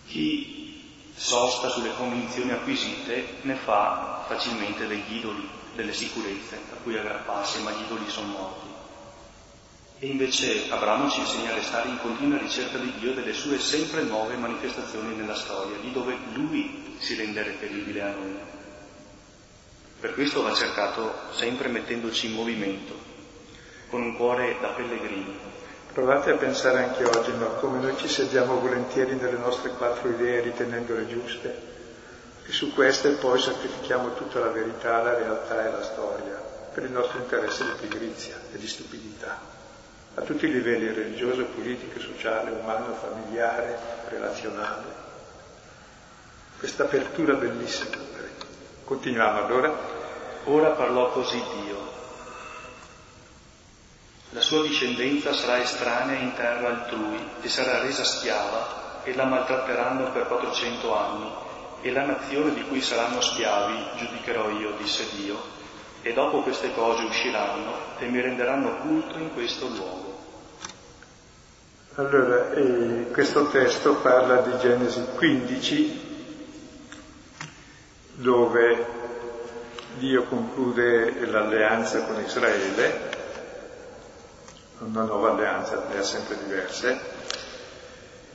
Chi sosta sulle convinzioni acquisite ne fa facilmente degli idoli, delle sicurezze a cui aggrapparsi, ma gli idoli sono morti. E invece Abramo ci insegna a restare in continua ricerca di Dio e delle sue sempre nuove manifestazioni nella storia, di dove Lui si rende reperibile a noi. Per questo va cercato sempre mettendoci in movimento, con un cuore da pellegrini, Provate a pensare anche oggi, ma come noi ci sediamo volentieri nelle nostre quattro idee ritenendole giuste, e su queste poi sacrifichiamo tutta la verità, la realtà e la storia, per il nostro interesse di pigrizia e di stupidità, a tutti i livelli, religioso, politico, sociale, umano, familiare, relazionale. Questa apertura bellissima. Continuiamo allora. Ora parlò così Dio la sua discendenza sarà estranea in terra altrui e sarà resa schiava e la maltratteranno per 400 anni e la nazione di cui saranno schiavi giudicherò io, disse Dio, e dopo queste cose usciranno e mi renderanno culto in questo luogo. Allora, eh, questo testo parla di Genesi 15, dove Dio conclude l'alleanza con Israele una nuova alleanza, ne ha sempre diverse,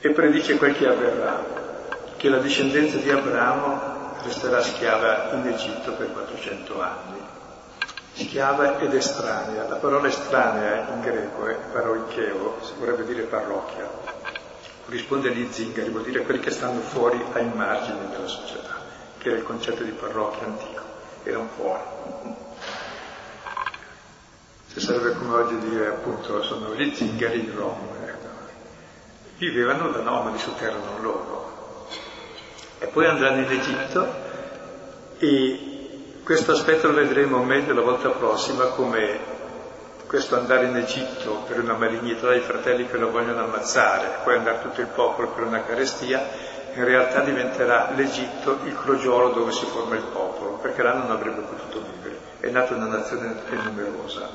e predice quel che avverrà, che la discendenza di Abramo resterà schiava in Egitto per 400 anni. Schiava ed estranea. La parola estranea in greco è paroikeo, si vorrebbe dire parrocchia, corrisponde agli zingari, vuol dire quelli che stanno fuori ai margini della società, che era il concetto di parrocchia antico, erano fuori. Che sarebbe come oggi dire appunto sono gli zingari di Roma. Ecco. Vivevano da nomadi su terra non loro. E poi andranno in Egitto e questo aspetto lo vedremo meglio la volta prossima come questo andare in Egitto per una malignità dei fratelli che lo vogliono ammazzare, poi andare tutto il popolo per una carestia, in realtà diventerà l'Egitto il crogiolo dove si forma il popolo, perché là non avrebbe potuto vivere. È nata una nazione numerosa.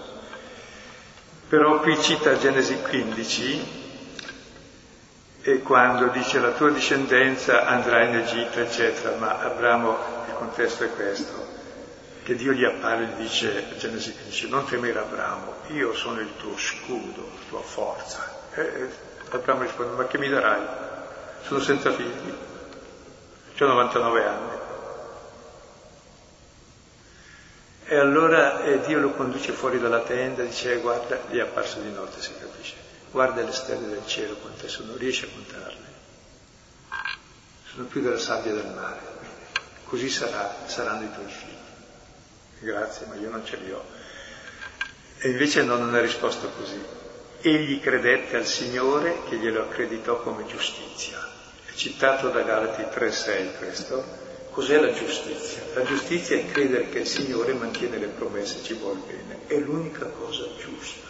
Però qui cita Genesi 15 e quando dice la tua discendenza andrà in Egitto, eccetera, ma Abramo, il contesto è questo, che Dio gli appare e dice, Genesi 15, non temere Abramo, io sono il tuo scudo, la tua forza. E Abramo risponde, ma che mi darai? Sono senza figli, ho 99 anni. E allora eh, Dio lo conduce fuori dalla tenda dice guarda, gli è apparso di notte, si capisce. Guarda le stelle del cielo quante sono, riesci a contarle. Sono più della sabbia del mare. Così sarà, saranno i tuoi figli. Grazie, ma io non ce li ho. E invece no, non è risposto così. Egli credette al Signore che glielo accreditò come giustizia. È citato da Galati 3,6 questo Cos'è la giustizia? La giustizia è credere che il Signore mantiene le promesse, ci vuole bene, è l'unica cosa giusta.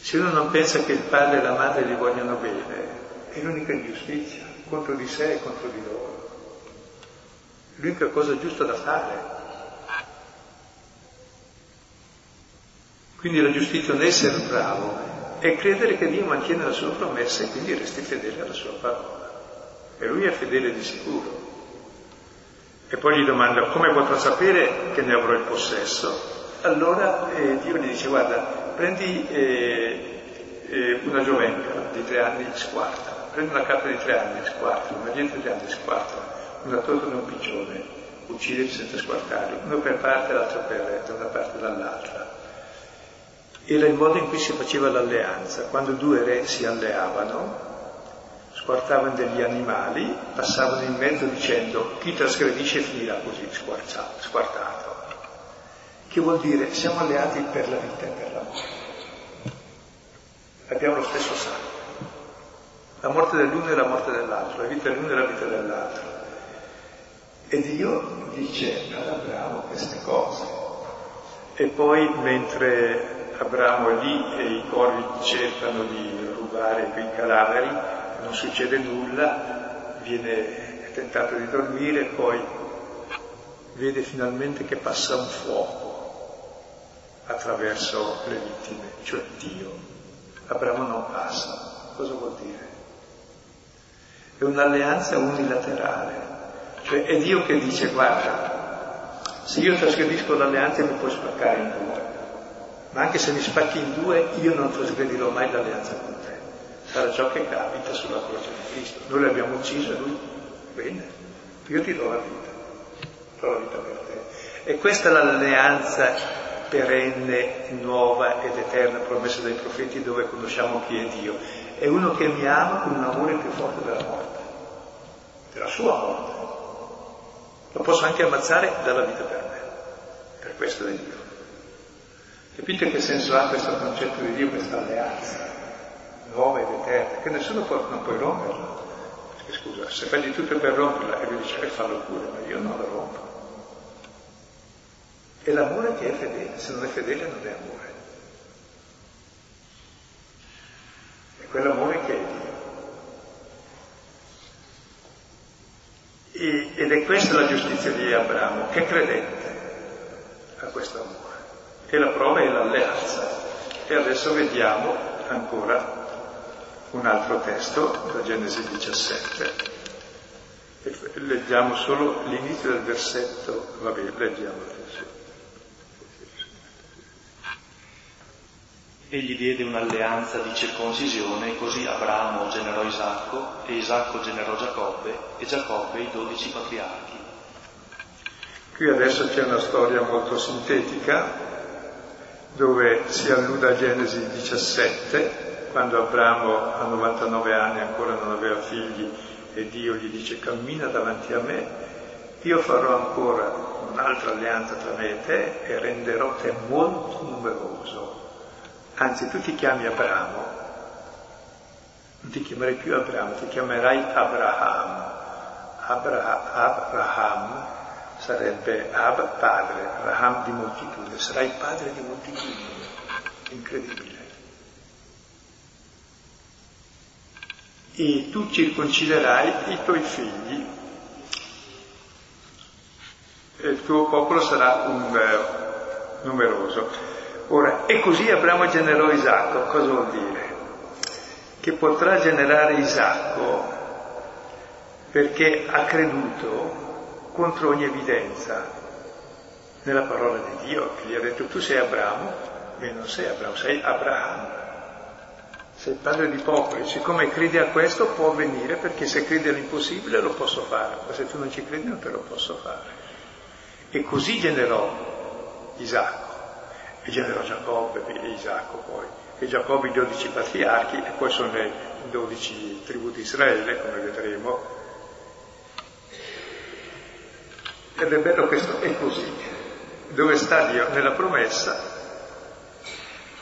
Se uno non pensa che il padre e la madre gli vogliono bene, è l'unica giustizia, contro di sé e contro di loro. L'unica cosa giusta da fare. Quindi la giustizia non è essere bravo, è credere che Dio mantiene la sua promessa e quindi resti fedele alla sua parola. E lui è fedele di sicuro. E poi gli domanda come potrò sapere che ne avrò il possesso? Allora eh, Dio gli dice guarda, prendi eh, eh, una giovenca di tre anni, squarta, prendi una capra di tre anni, squarta, una gente di tre anni, squarta, una torta e un piccione, ucciderli senza squartarli, uno per parte e l'altro per, da una parte e dall'altra. Era il modo in cui si faceva l'alleanza, quando due re si alleavano, squartavano degli animali, passavano in mezzo dicendo chi trasgredisce finirà così, squartato. Che vuol dire siamo alleati per la vita e per la morte. Abbiamo lo stesso sangue. La morte dell'uno e la morte dell'altro, la vita dell'uno e la vita dell'altro. E Dio dice ad Abramo queste cose. E poi mentre Abramo è lì e i corvi cercano di rubare quei cadaveri, non succede nulla, viene tentato di dormire, poi vede finalmente che passa un fuoco attraverso le vittime, cioè Dio. Abramo non passa. Cosa vuol dire? È un'alleanza unilaterale, cioè è Dio che dice guarda, se io trasgredisco l'alleanza mi puoi spaccare in due, ma anche se mi spacchi in due io non trasgredirò mai l'alleanza con te sarà ciò che capita sulla croce di Cristo. Noi l'abbiamo ucciso e lui, bene, io ti do la vita, do la vita per te. E questa è l'alleanza perenne, nuova ed eterna promessa dai profeti dove conosciamo chi è Dio. È uno che mi ama con un amore più forte della morte, della sua morte. Lo posso anche ammazzare dalla vita per me, per questo è Dio. Capite che senso ha questo concetto di Dio, questa alleanza? nuova ed eterna, che nessuno può, non può romperla. Perché scusa, se fai di tutto per romperla e lui dice, eh, fallo pure, ma io non la rompo. È l'amore che è fedele, se non è fedele non è amore. È quell'amore che è Dio. E, ed è questa la giustizia di Abramo, che è credente a questo amore. E la prova è l'alleanza. E adesso vediamo ancora un altro testo, da Genesi 17. E leggiamo solo l'inizio del versetto, vabbè, leggiamo adesso. Egli diede un'alleanza di circoncisione, così Abramo generò Isacco, e Isacco generò Giacobbe, e Giacobbe i dodici patriarchi. Qui adesso c'è una storia molto sintetica, dove si allude a Genesi 17, quando Abramo a 99 anni ancora non aveva figli e Dio gli dice cammina davanti a me, io farò ancora un'altra alleanza tra me e te e renderò te molto numeroso. Anzi, tu ti chiami Abramo, non ti chiamerai più Abramo, ti chiamerai Abraham. Abra- Abraham sarebbe Ab padre, Abraham di moltitudine, sarai padre di moltitudine. Incredibile. e tu circonciderai i tuoi figli e il tuo popolo sarà un, uh, numeroso. Ora, e così Abramo generò Isacco, cosa vuol dire? Che potrà generare Isacco perché ha creduto contro ogni evidenza nella parola di Dio, che gli ha detto tu sei Abramo, e non sei Abramo, sei Abramo sei padre di popoli, siccome credi a questo può avvenire perché se credi all'impossibile lo posso fare, ma se tu non ci credi non te lo posso fare. E così generò Isacco, generò Giacobbe e Isacco poi, e Giacobbe i dodici patriarchi e poi sono le dodici tribù di Israele, come vedremo. Ed è bello questo, è così. Dove sta Dio? Nella promessa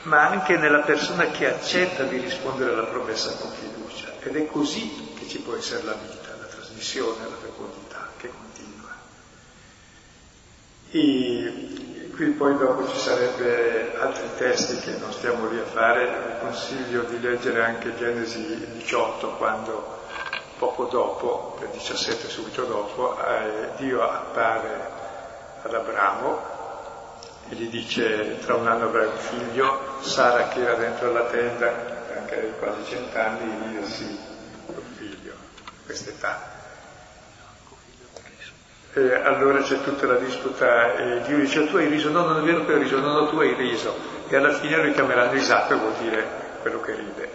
ma anche nella persona che accetta di rispondere alla promessa con fiducia. Ed è così che ci può essere la vita, la trasmissione, la fecondità che continua. E qui poi dopo ci sarebbe altri testi che non stiamo lì a fare, vi consiglio di leggere anche Genesi 18 quando poco dopo, nel 17 subito dopo, eh, Dio appare ad Abramo e gli dice tra un anno avrai un figlio, Sara che era dentro la tenda, anche lei quasi cent'anni, io sì, un figlio, quest'età. E allora c'è tutta la disputa e Dio dice tu hai riso, no non è vero che hai riso, no, no tu hai riso e alla fine lo chiameranno Isacco vuol dire quello che ride.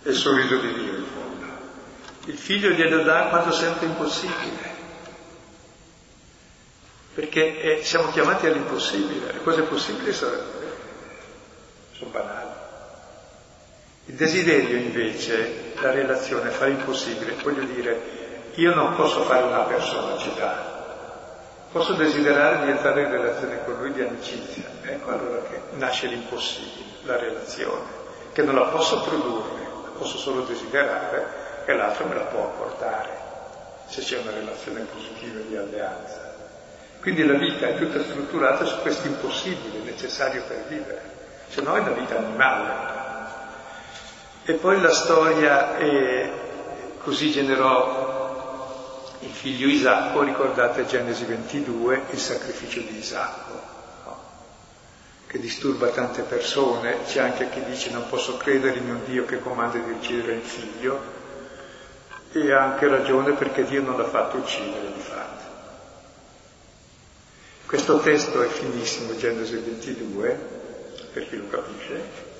È il sorriso di Dio in fondo. Il figlio glielo dà quando sente impossibile, perché è, siamo chiamati all'impossibile, le cose possibili sono, sono banali. Il desiderio invece, la relazione fa l'impossibile, voglio dire, io non posso fare una personalità, posso desiderare di entrare in relazione con lui di amicizia, ecco allora che nasce l'impossibile, la relazione, che non la posso produrre, la posso solo desiderare e l'altro me la può apportare, se c'è una relazione positiva di alleanza. Quindi la vita è tutta strutturata su questo impossibile necessario per vivere, se no è una vita animale. E poi la storia è, così generò il figlio Isacco, ricordate Genesi 22, il sacrificio di Isacco, no? che disturba tante persone, c'è anche chi dice non posso credere in un Dio che comanda di uccidere il figlio, e ha anche ragione perché Dio non l'ha fatto uccidere di fatto. Questo testo è finissimo, Genesi 22, per chi lo capisce,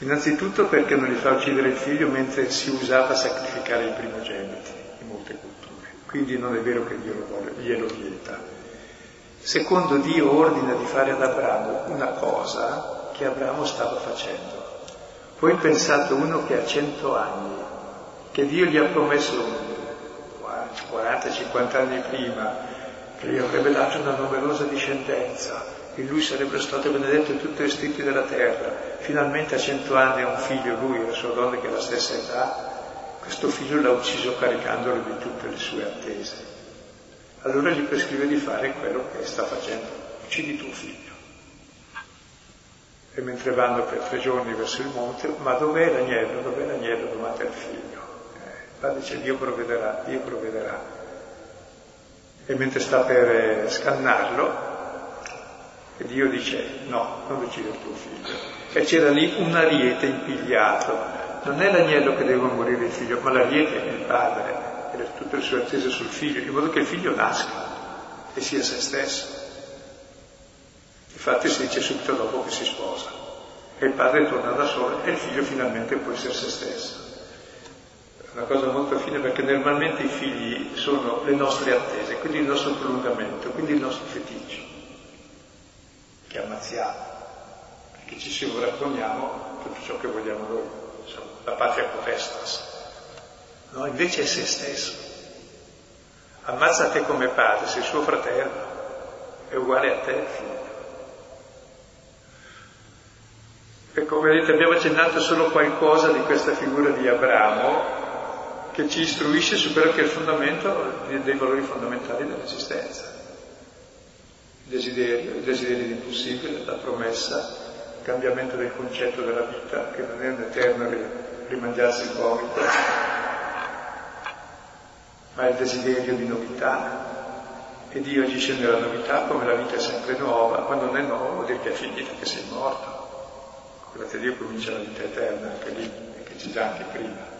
Innanzitutto perché non gli fa uccidere il figlio mentre si usava sacrificare i primogeniti in molte culture. Quindi non è vero che Dio lo vuole, glielo vieta. Secondo, Dio ordina di fare ad Abramo una cosa che Abramo stava facendo. Poi pensate uno che ha cento anni, che Dio gli ha promesso 40-50 anni prima, che gli avrebbe dato una numerosa discendenza, in lui sarebbero state benedette tutte le scritte della terra. Finalmente a cento anni ha un figlio, lui e la sua donna che ha la stessa età, questo figlio l'ha ucciso caricandolo di tutte le sue attese. Allora gli prescrive di fare quello che sta facendo, uccidi tuo figlio. E mentre vanno per tre giorni verso il monte, ma dov'è l'agnello? Dov'è l'agnello? Domanda il figlio. Eh, padre dice Dio provvederà, Dio provvederà. E mentre sta per scannarlo, e Dio dice no, non uccidere tuo figlio. E c'era lì un ariete impigliato. Non è l'agnello che deve morire il figlio, ma l'ariete è il padre, e tutte le sue attese sul figlio, in modo che il figlio nasca e sia se stesso. Infatti si dice subito dopo che si sposa. E il padre torna da solo e il figlio finalmente può essere se stesso. È una cosa molto fine perché normalmente i figli sono le nostre attese, quindi il nostro prolungamento, quindi il nostro feticcio che ammazziamo, perché ci sovrapponiamo tutto ciò che vogliamo noi, la patria potestas. No, invece è se stesso. Ammazza te come padre, sei suo fratello, è uguale a te, figlio. E come vedete abbiamo accennato solo qualcosa di questa figura di Abramo che ci istruisce su quello che è il fondamento dei valori fondamentali dell'esistenza il desiderio, il desiderio di impossibile, la promessa, il cambiamento del concetto della vita, che non è un eterno rimangiarsi il vomito, ma il desiderio di novità. E Dio agisce nella novità come la vita è sempre nuova, quando non è nuova vuol dire che è finita, che sei morto. Grazie a Dio comincia la vita eterna, anche lì, che c'è già anche prima.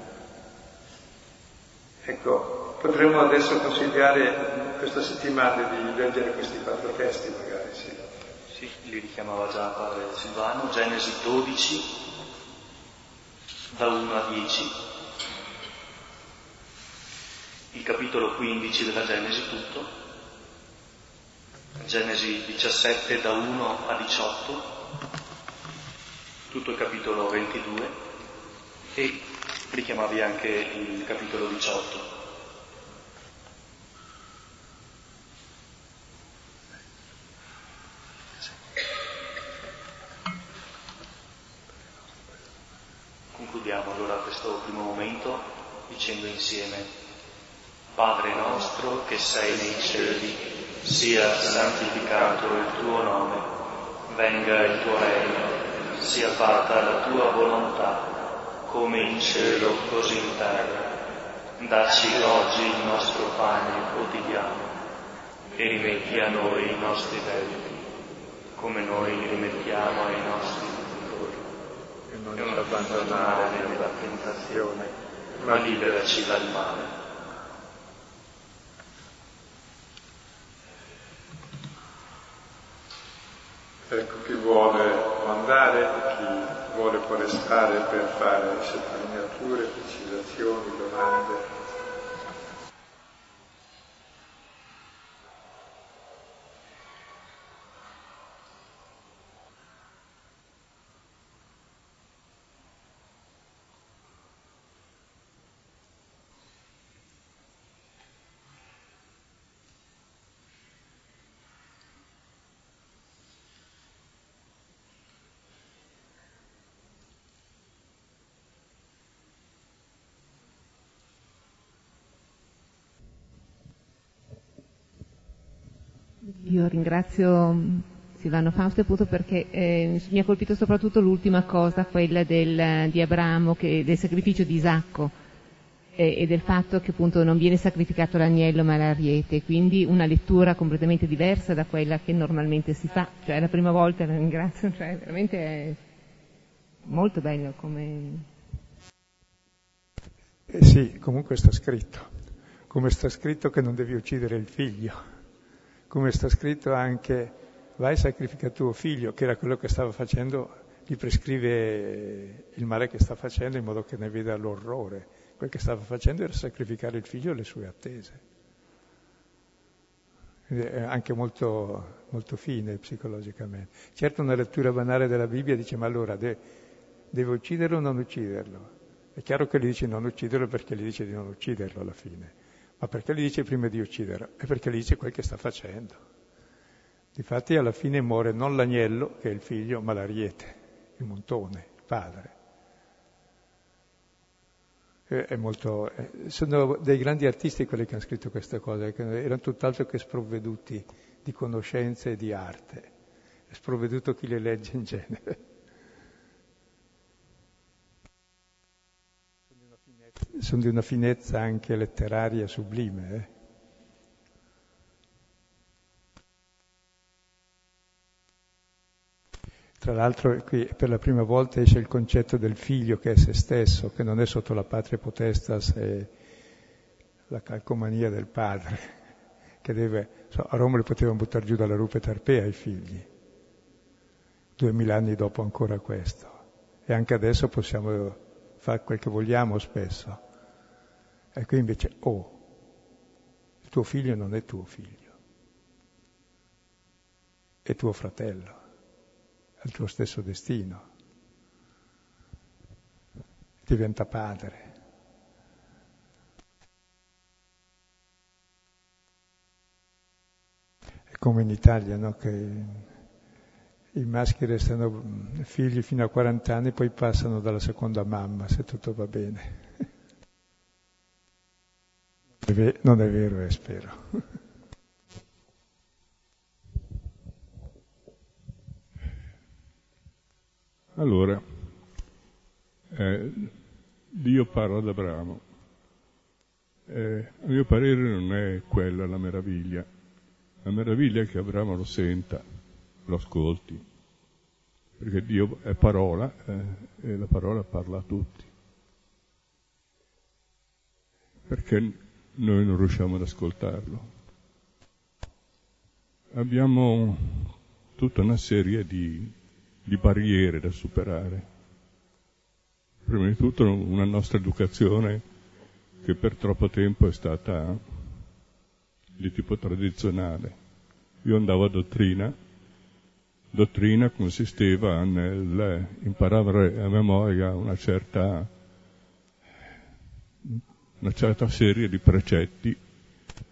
Ecco, potremmo adesso consigliare questa settimana di leggere questi quattro testi, magari, sì. Sì, li richiamava già padre Silvano, Genesi 12, da 1 a 10, il capitolo 15 della Genesi tutto, Genesi 17 da 1 a 18, tutto il capitolo 22 e richiamavi anche il capitolo 18. Concludiamo allora questo primo momento dicendo insieme, Padre nostro che sei nei cieli, sia santificato il tuo nome, venga il tuo regno, sia fatta la tua volontà come in cielo così in terra. Dacci oggi il nostro pane quotidiano e rimetti a noi i nostri debiti, come noi rimettiamo ai nostri non abbandonare nella tentazione, ma liberaci dal male. Ecco chi vuole mandare, chi vuole può restare per fare sottolineature, precisazioni, domande. Io ringrazio mm, Silvano Fausto appunto perché eh, mi ha colpito soprattutto l'ultima cosa, quella del, di Abramo, che, del sacrificio di Isacco eh, e del fatto che appunto non viene sacrificato l'agnello ma l'ariete, quindi una lettura completamente diversa da quella che normalmente si fa, cioè è la prima volta, la ringrazio, cioè veramente è molto bello come... Eh sì, comunque sta scritto, come sta scritto che non devi uccidere il figlio come sta scritto anche vai e sacrifica tuo figlio, che era quello che stava facendo, gli prescrive il male che sta facendo in modo che ne veda l'orrore. Quel che stava facendo era sacrificare il figlio alle sue attese. È anche molto, molto fine psicologicamente. Certo una lettura banale della Bibbia dice ma allora de- deve ucciderlo o non ucciderlo? È chiaro che gli dice non ucciderlo perché gli dice di non ucciderlo alla fine. Ma perché gli dice prima di uccidere? È perché gli dice quel che sta facendo. Difatti alla fine muore non l'agnello, che è il figlio, ma l'ariete, il montone, il padre. Molto, sono dei grandi artisti quelli che hanno scritto queste cose, che erano tutt'altro che sprovveduti di conoscenze e di arte. È sprovveduto chi le legge in genere. Sono di una finezza anche letteraria sublime. Eh? Tra l'altro qui per la prima volta esce il concetto del figlio che è se stesso, che non è sotto la patria potestas e la calcomania del padre, *laughs* che deve... So, a Roma li potevano buttare giù dalla rupe tarpea i figli, duemila anni dopo ancora questo. E anche adesso possiamo fare quel che vogliamo spesso. E qui invece, oh, il tuo figlio non è tuo figlio, è tuo fratello, ha il tuo stesso destino, diventa padre. È come in Italia, no? che i maschi restano figli fino a 40 anni, poi passano dalla seconda mamma, se tutto va bene. Non è vero, eh, spero. Allora, eh, Dio parla ad Abramo. Eh, a mio parere non è quella la meraviglia. La meraviglia è che Abramo lo senta, lo ascolti, perché Dio è parola eh, e la parola parla a tutti. Perché noi non riusciamo ad ascoltarlo. Abbiamo tutta una serie di, di barriere da superare. Prima di tutto una nostra educazione che per troppo tempo è stata di tipo tradizionale. Io andavo a dottrina, dottrina consisteva nel imparare a memoria una certa una certa serie di precetti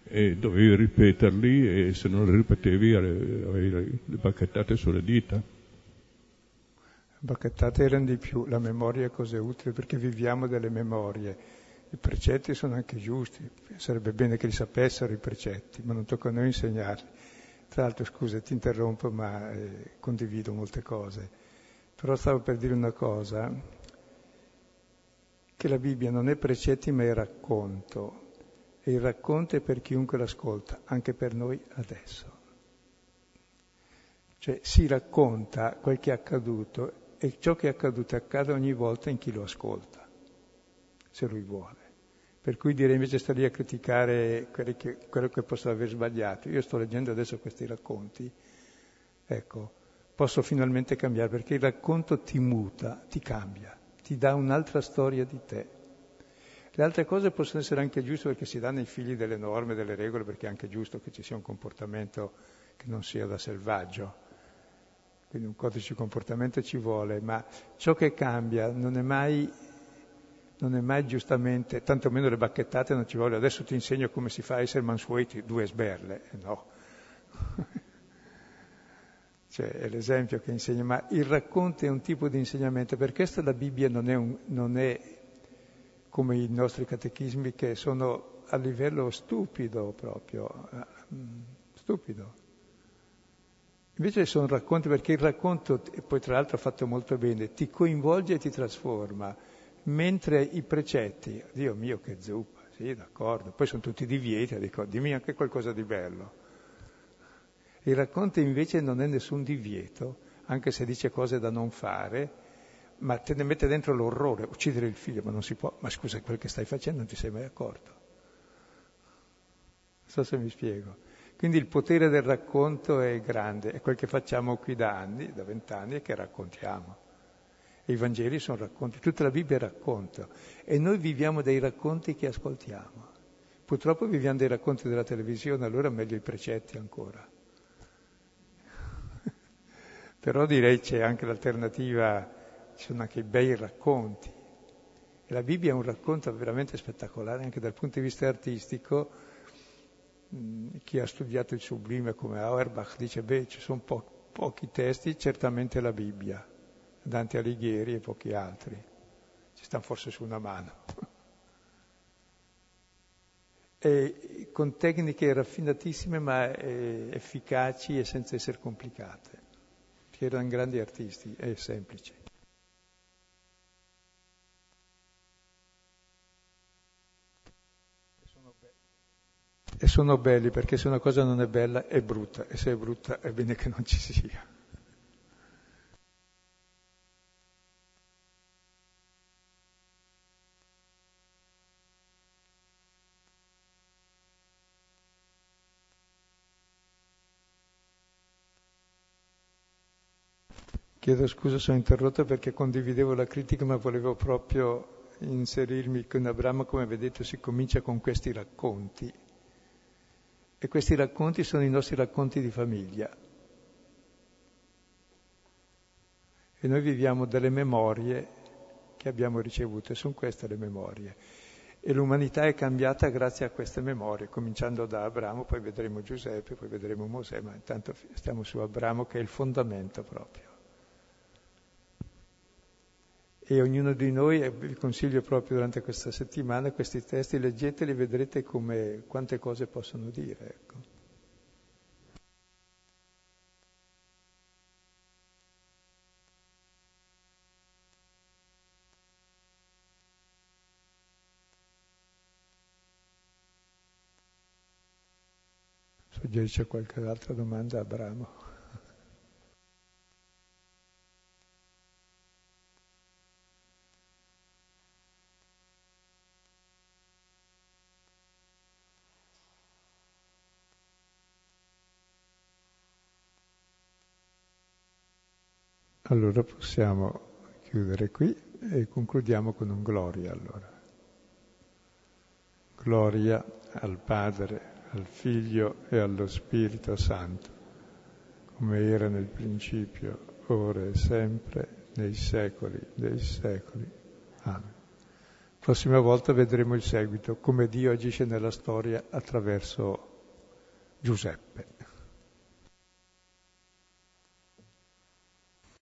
e dovevi ripeterli e se non li ripetevi avevi le bacchettate sulle dita. Bacchettate erano di più, la memoria è cosa utile perché viviamo delle memorie. I precetti sono anche giusti, sarebbe bene che li sapessero i precetti, ma non tocca a noi insegnarli. Tra l'altro, scusa, ti interrompo, ma eh, condivido molte cose. Però stavo per dire una cosa, che la Bibbia non è precetti ma è racconto e il racconto è per chiunque l'ascolta, anche per noi adesso. Cioè si racconta quel che è accaduto e ciò che è accaduto accade ogni volta in chi lo ascolta, se lui vuole. Per cui direi invece stare lì a criticare che, quello che posso aver sbagliato. Io sto leggendo adesso questi racconti, ecco, posso finalmente cambiare, perché il racconto ti muta, ti cambia, ti dà un'altra storia di te. Le altre cose possono essere anche giuste perché si danno ai figli delle norme, delle regole, perché è anche giusto che ci sia un comportamento che non sia da selvaggio. Quindi un codice di comportamento ci vuole, ma ciò che cambia non è mai, non è mai giustamente, tantomeno le bacchettate non ci vuole, adesso ti insegno come si fa a essere mansueti, due sberle, no. *laughs* cioè è l'esempio che insegna, ma il racconto è un tipo di insegnamento, per questo la Bibbia non è, un, non è come i nostri catechismi che sono a livello stupido proprio, eh, stupido. Invece sono racconti perché il racconto, poi tra l'altro fatto molto bene, ti coinvolge e ti trasforma, mentre i precetti, Dio mio che zuppa, sì d'accordo, poi sono tutti divieti, dico dimmi anche qualcosa di bello. Il racconto invece non è nessun divieto, anche se dice cose da non fare, ma te ne mette dentro l'orrore, uccidere il figlio, ma non si può, ma scusa, quel che stai facendo non ti sei mai accorto. Non so se mi spiego. Quindi il potere del racconto è grande, è quel che facciamo qui da anni, da vent'anni, e che raccontiamo. I Vangeli sono racconti, tutta la Bibbia è racconto, e noi viviamo dei racconti che ascoltiamo. Purtroppo viviamo dei racconti della televisione, allora meglio i precetti ancora. *laughs* Però direi c'è anche l'alternativa, ci sono anche i bei racconti. E la Bibbia è un racconto veramente spettacolare anche dal punto di vista artistico. Mm, chi ha studiato il sublime come Auerbach dice, beh, ci sono po- pochi testi, certamente la Bibbia, Dante Alighieri e pochi altri. Ci stanno forse su una mano. *laughs* E con tecniche raffinatissime ma eh, efficaci e senza essere complicate che erano grandi artisti, è semplice. E sono belli perché se una cosa non è bella è brutta e se è brutta è bene che non ci sia. Chiedo scusa, sono interrotto perché condividevo la critica, ma volevo proprio inserirmi con Abramo, come vedete si comincia con questi racconti. E questi racconti sono i nostri racconti di famiglia. E noi viviamo delle memorie che abbiamo ricevuto, e sono queste le memorie. E l'umanità è cambiata grazie a queste memorie, cominciando da Abramo, poi vedremo Giuseppe, poi vedremo Mosè, ma intanto stiamo su Abramo che è il fondamento proprio e ognuno di noi, eh, vi consiglio proprio durante questa settimana, questi testi, leggeteli e vedrete come, quante cose possono dire. Ecco. Suggerisce qualche altra domanda a Abramo. Allora possiamo chiudere qui e concludiamo con un gloria allora. Gloria al Padre, al Figlio e allo Spirito Santo, come era nel principio, ora e sempre, nei secoli dei secoli. Amen. Prossima volta vedremo il seguito, come Dio agisce nella storia attraverso Giuseppe.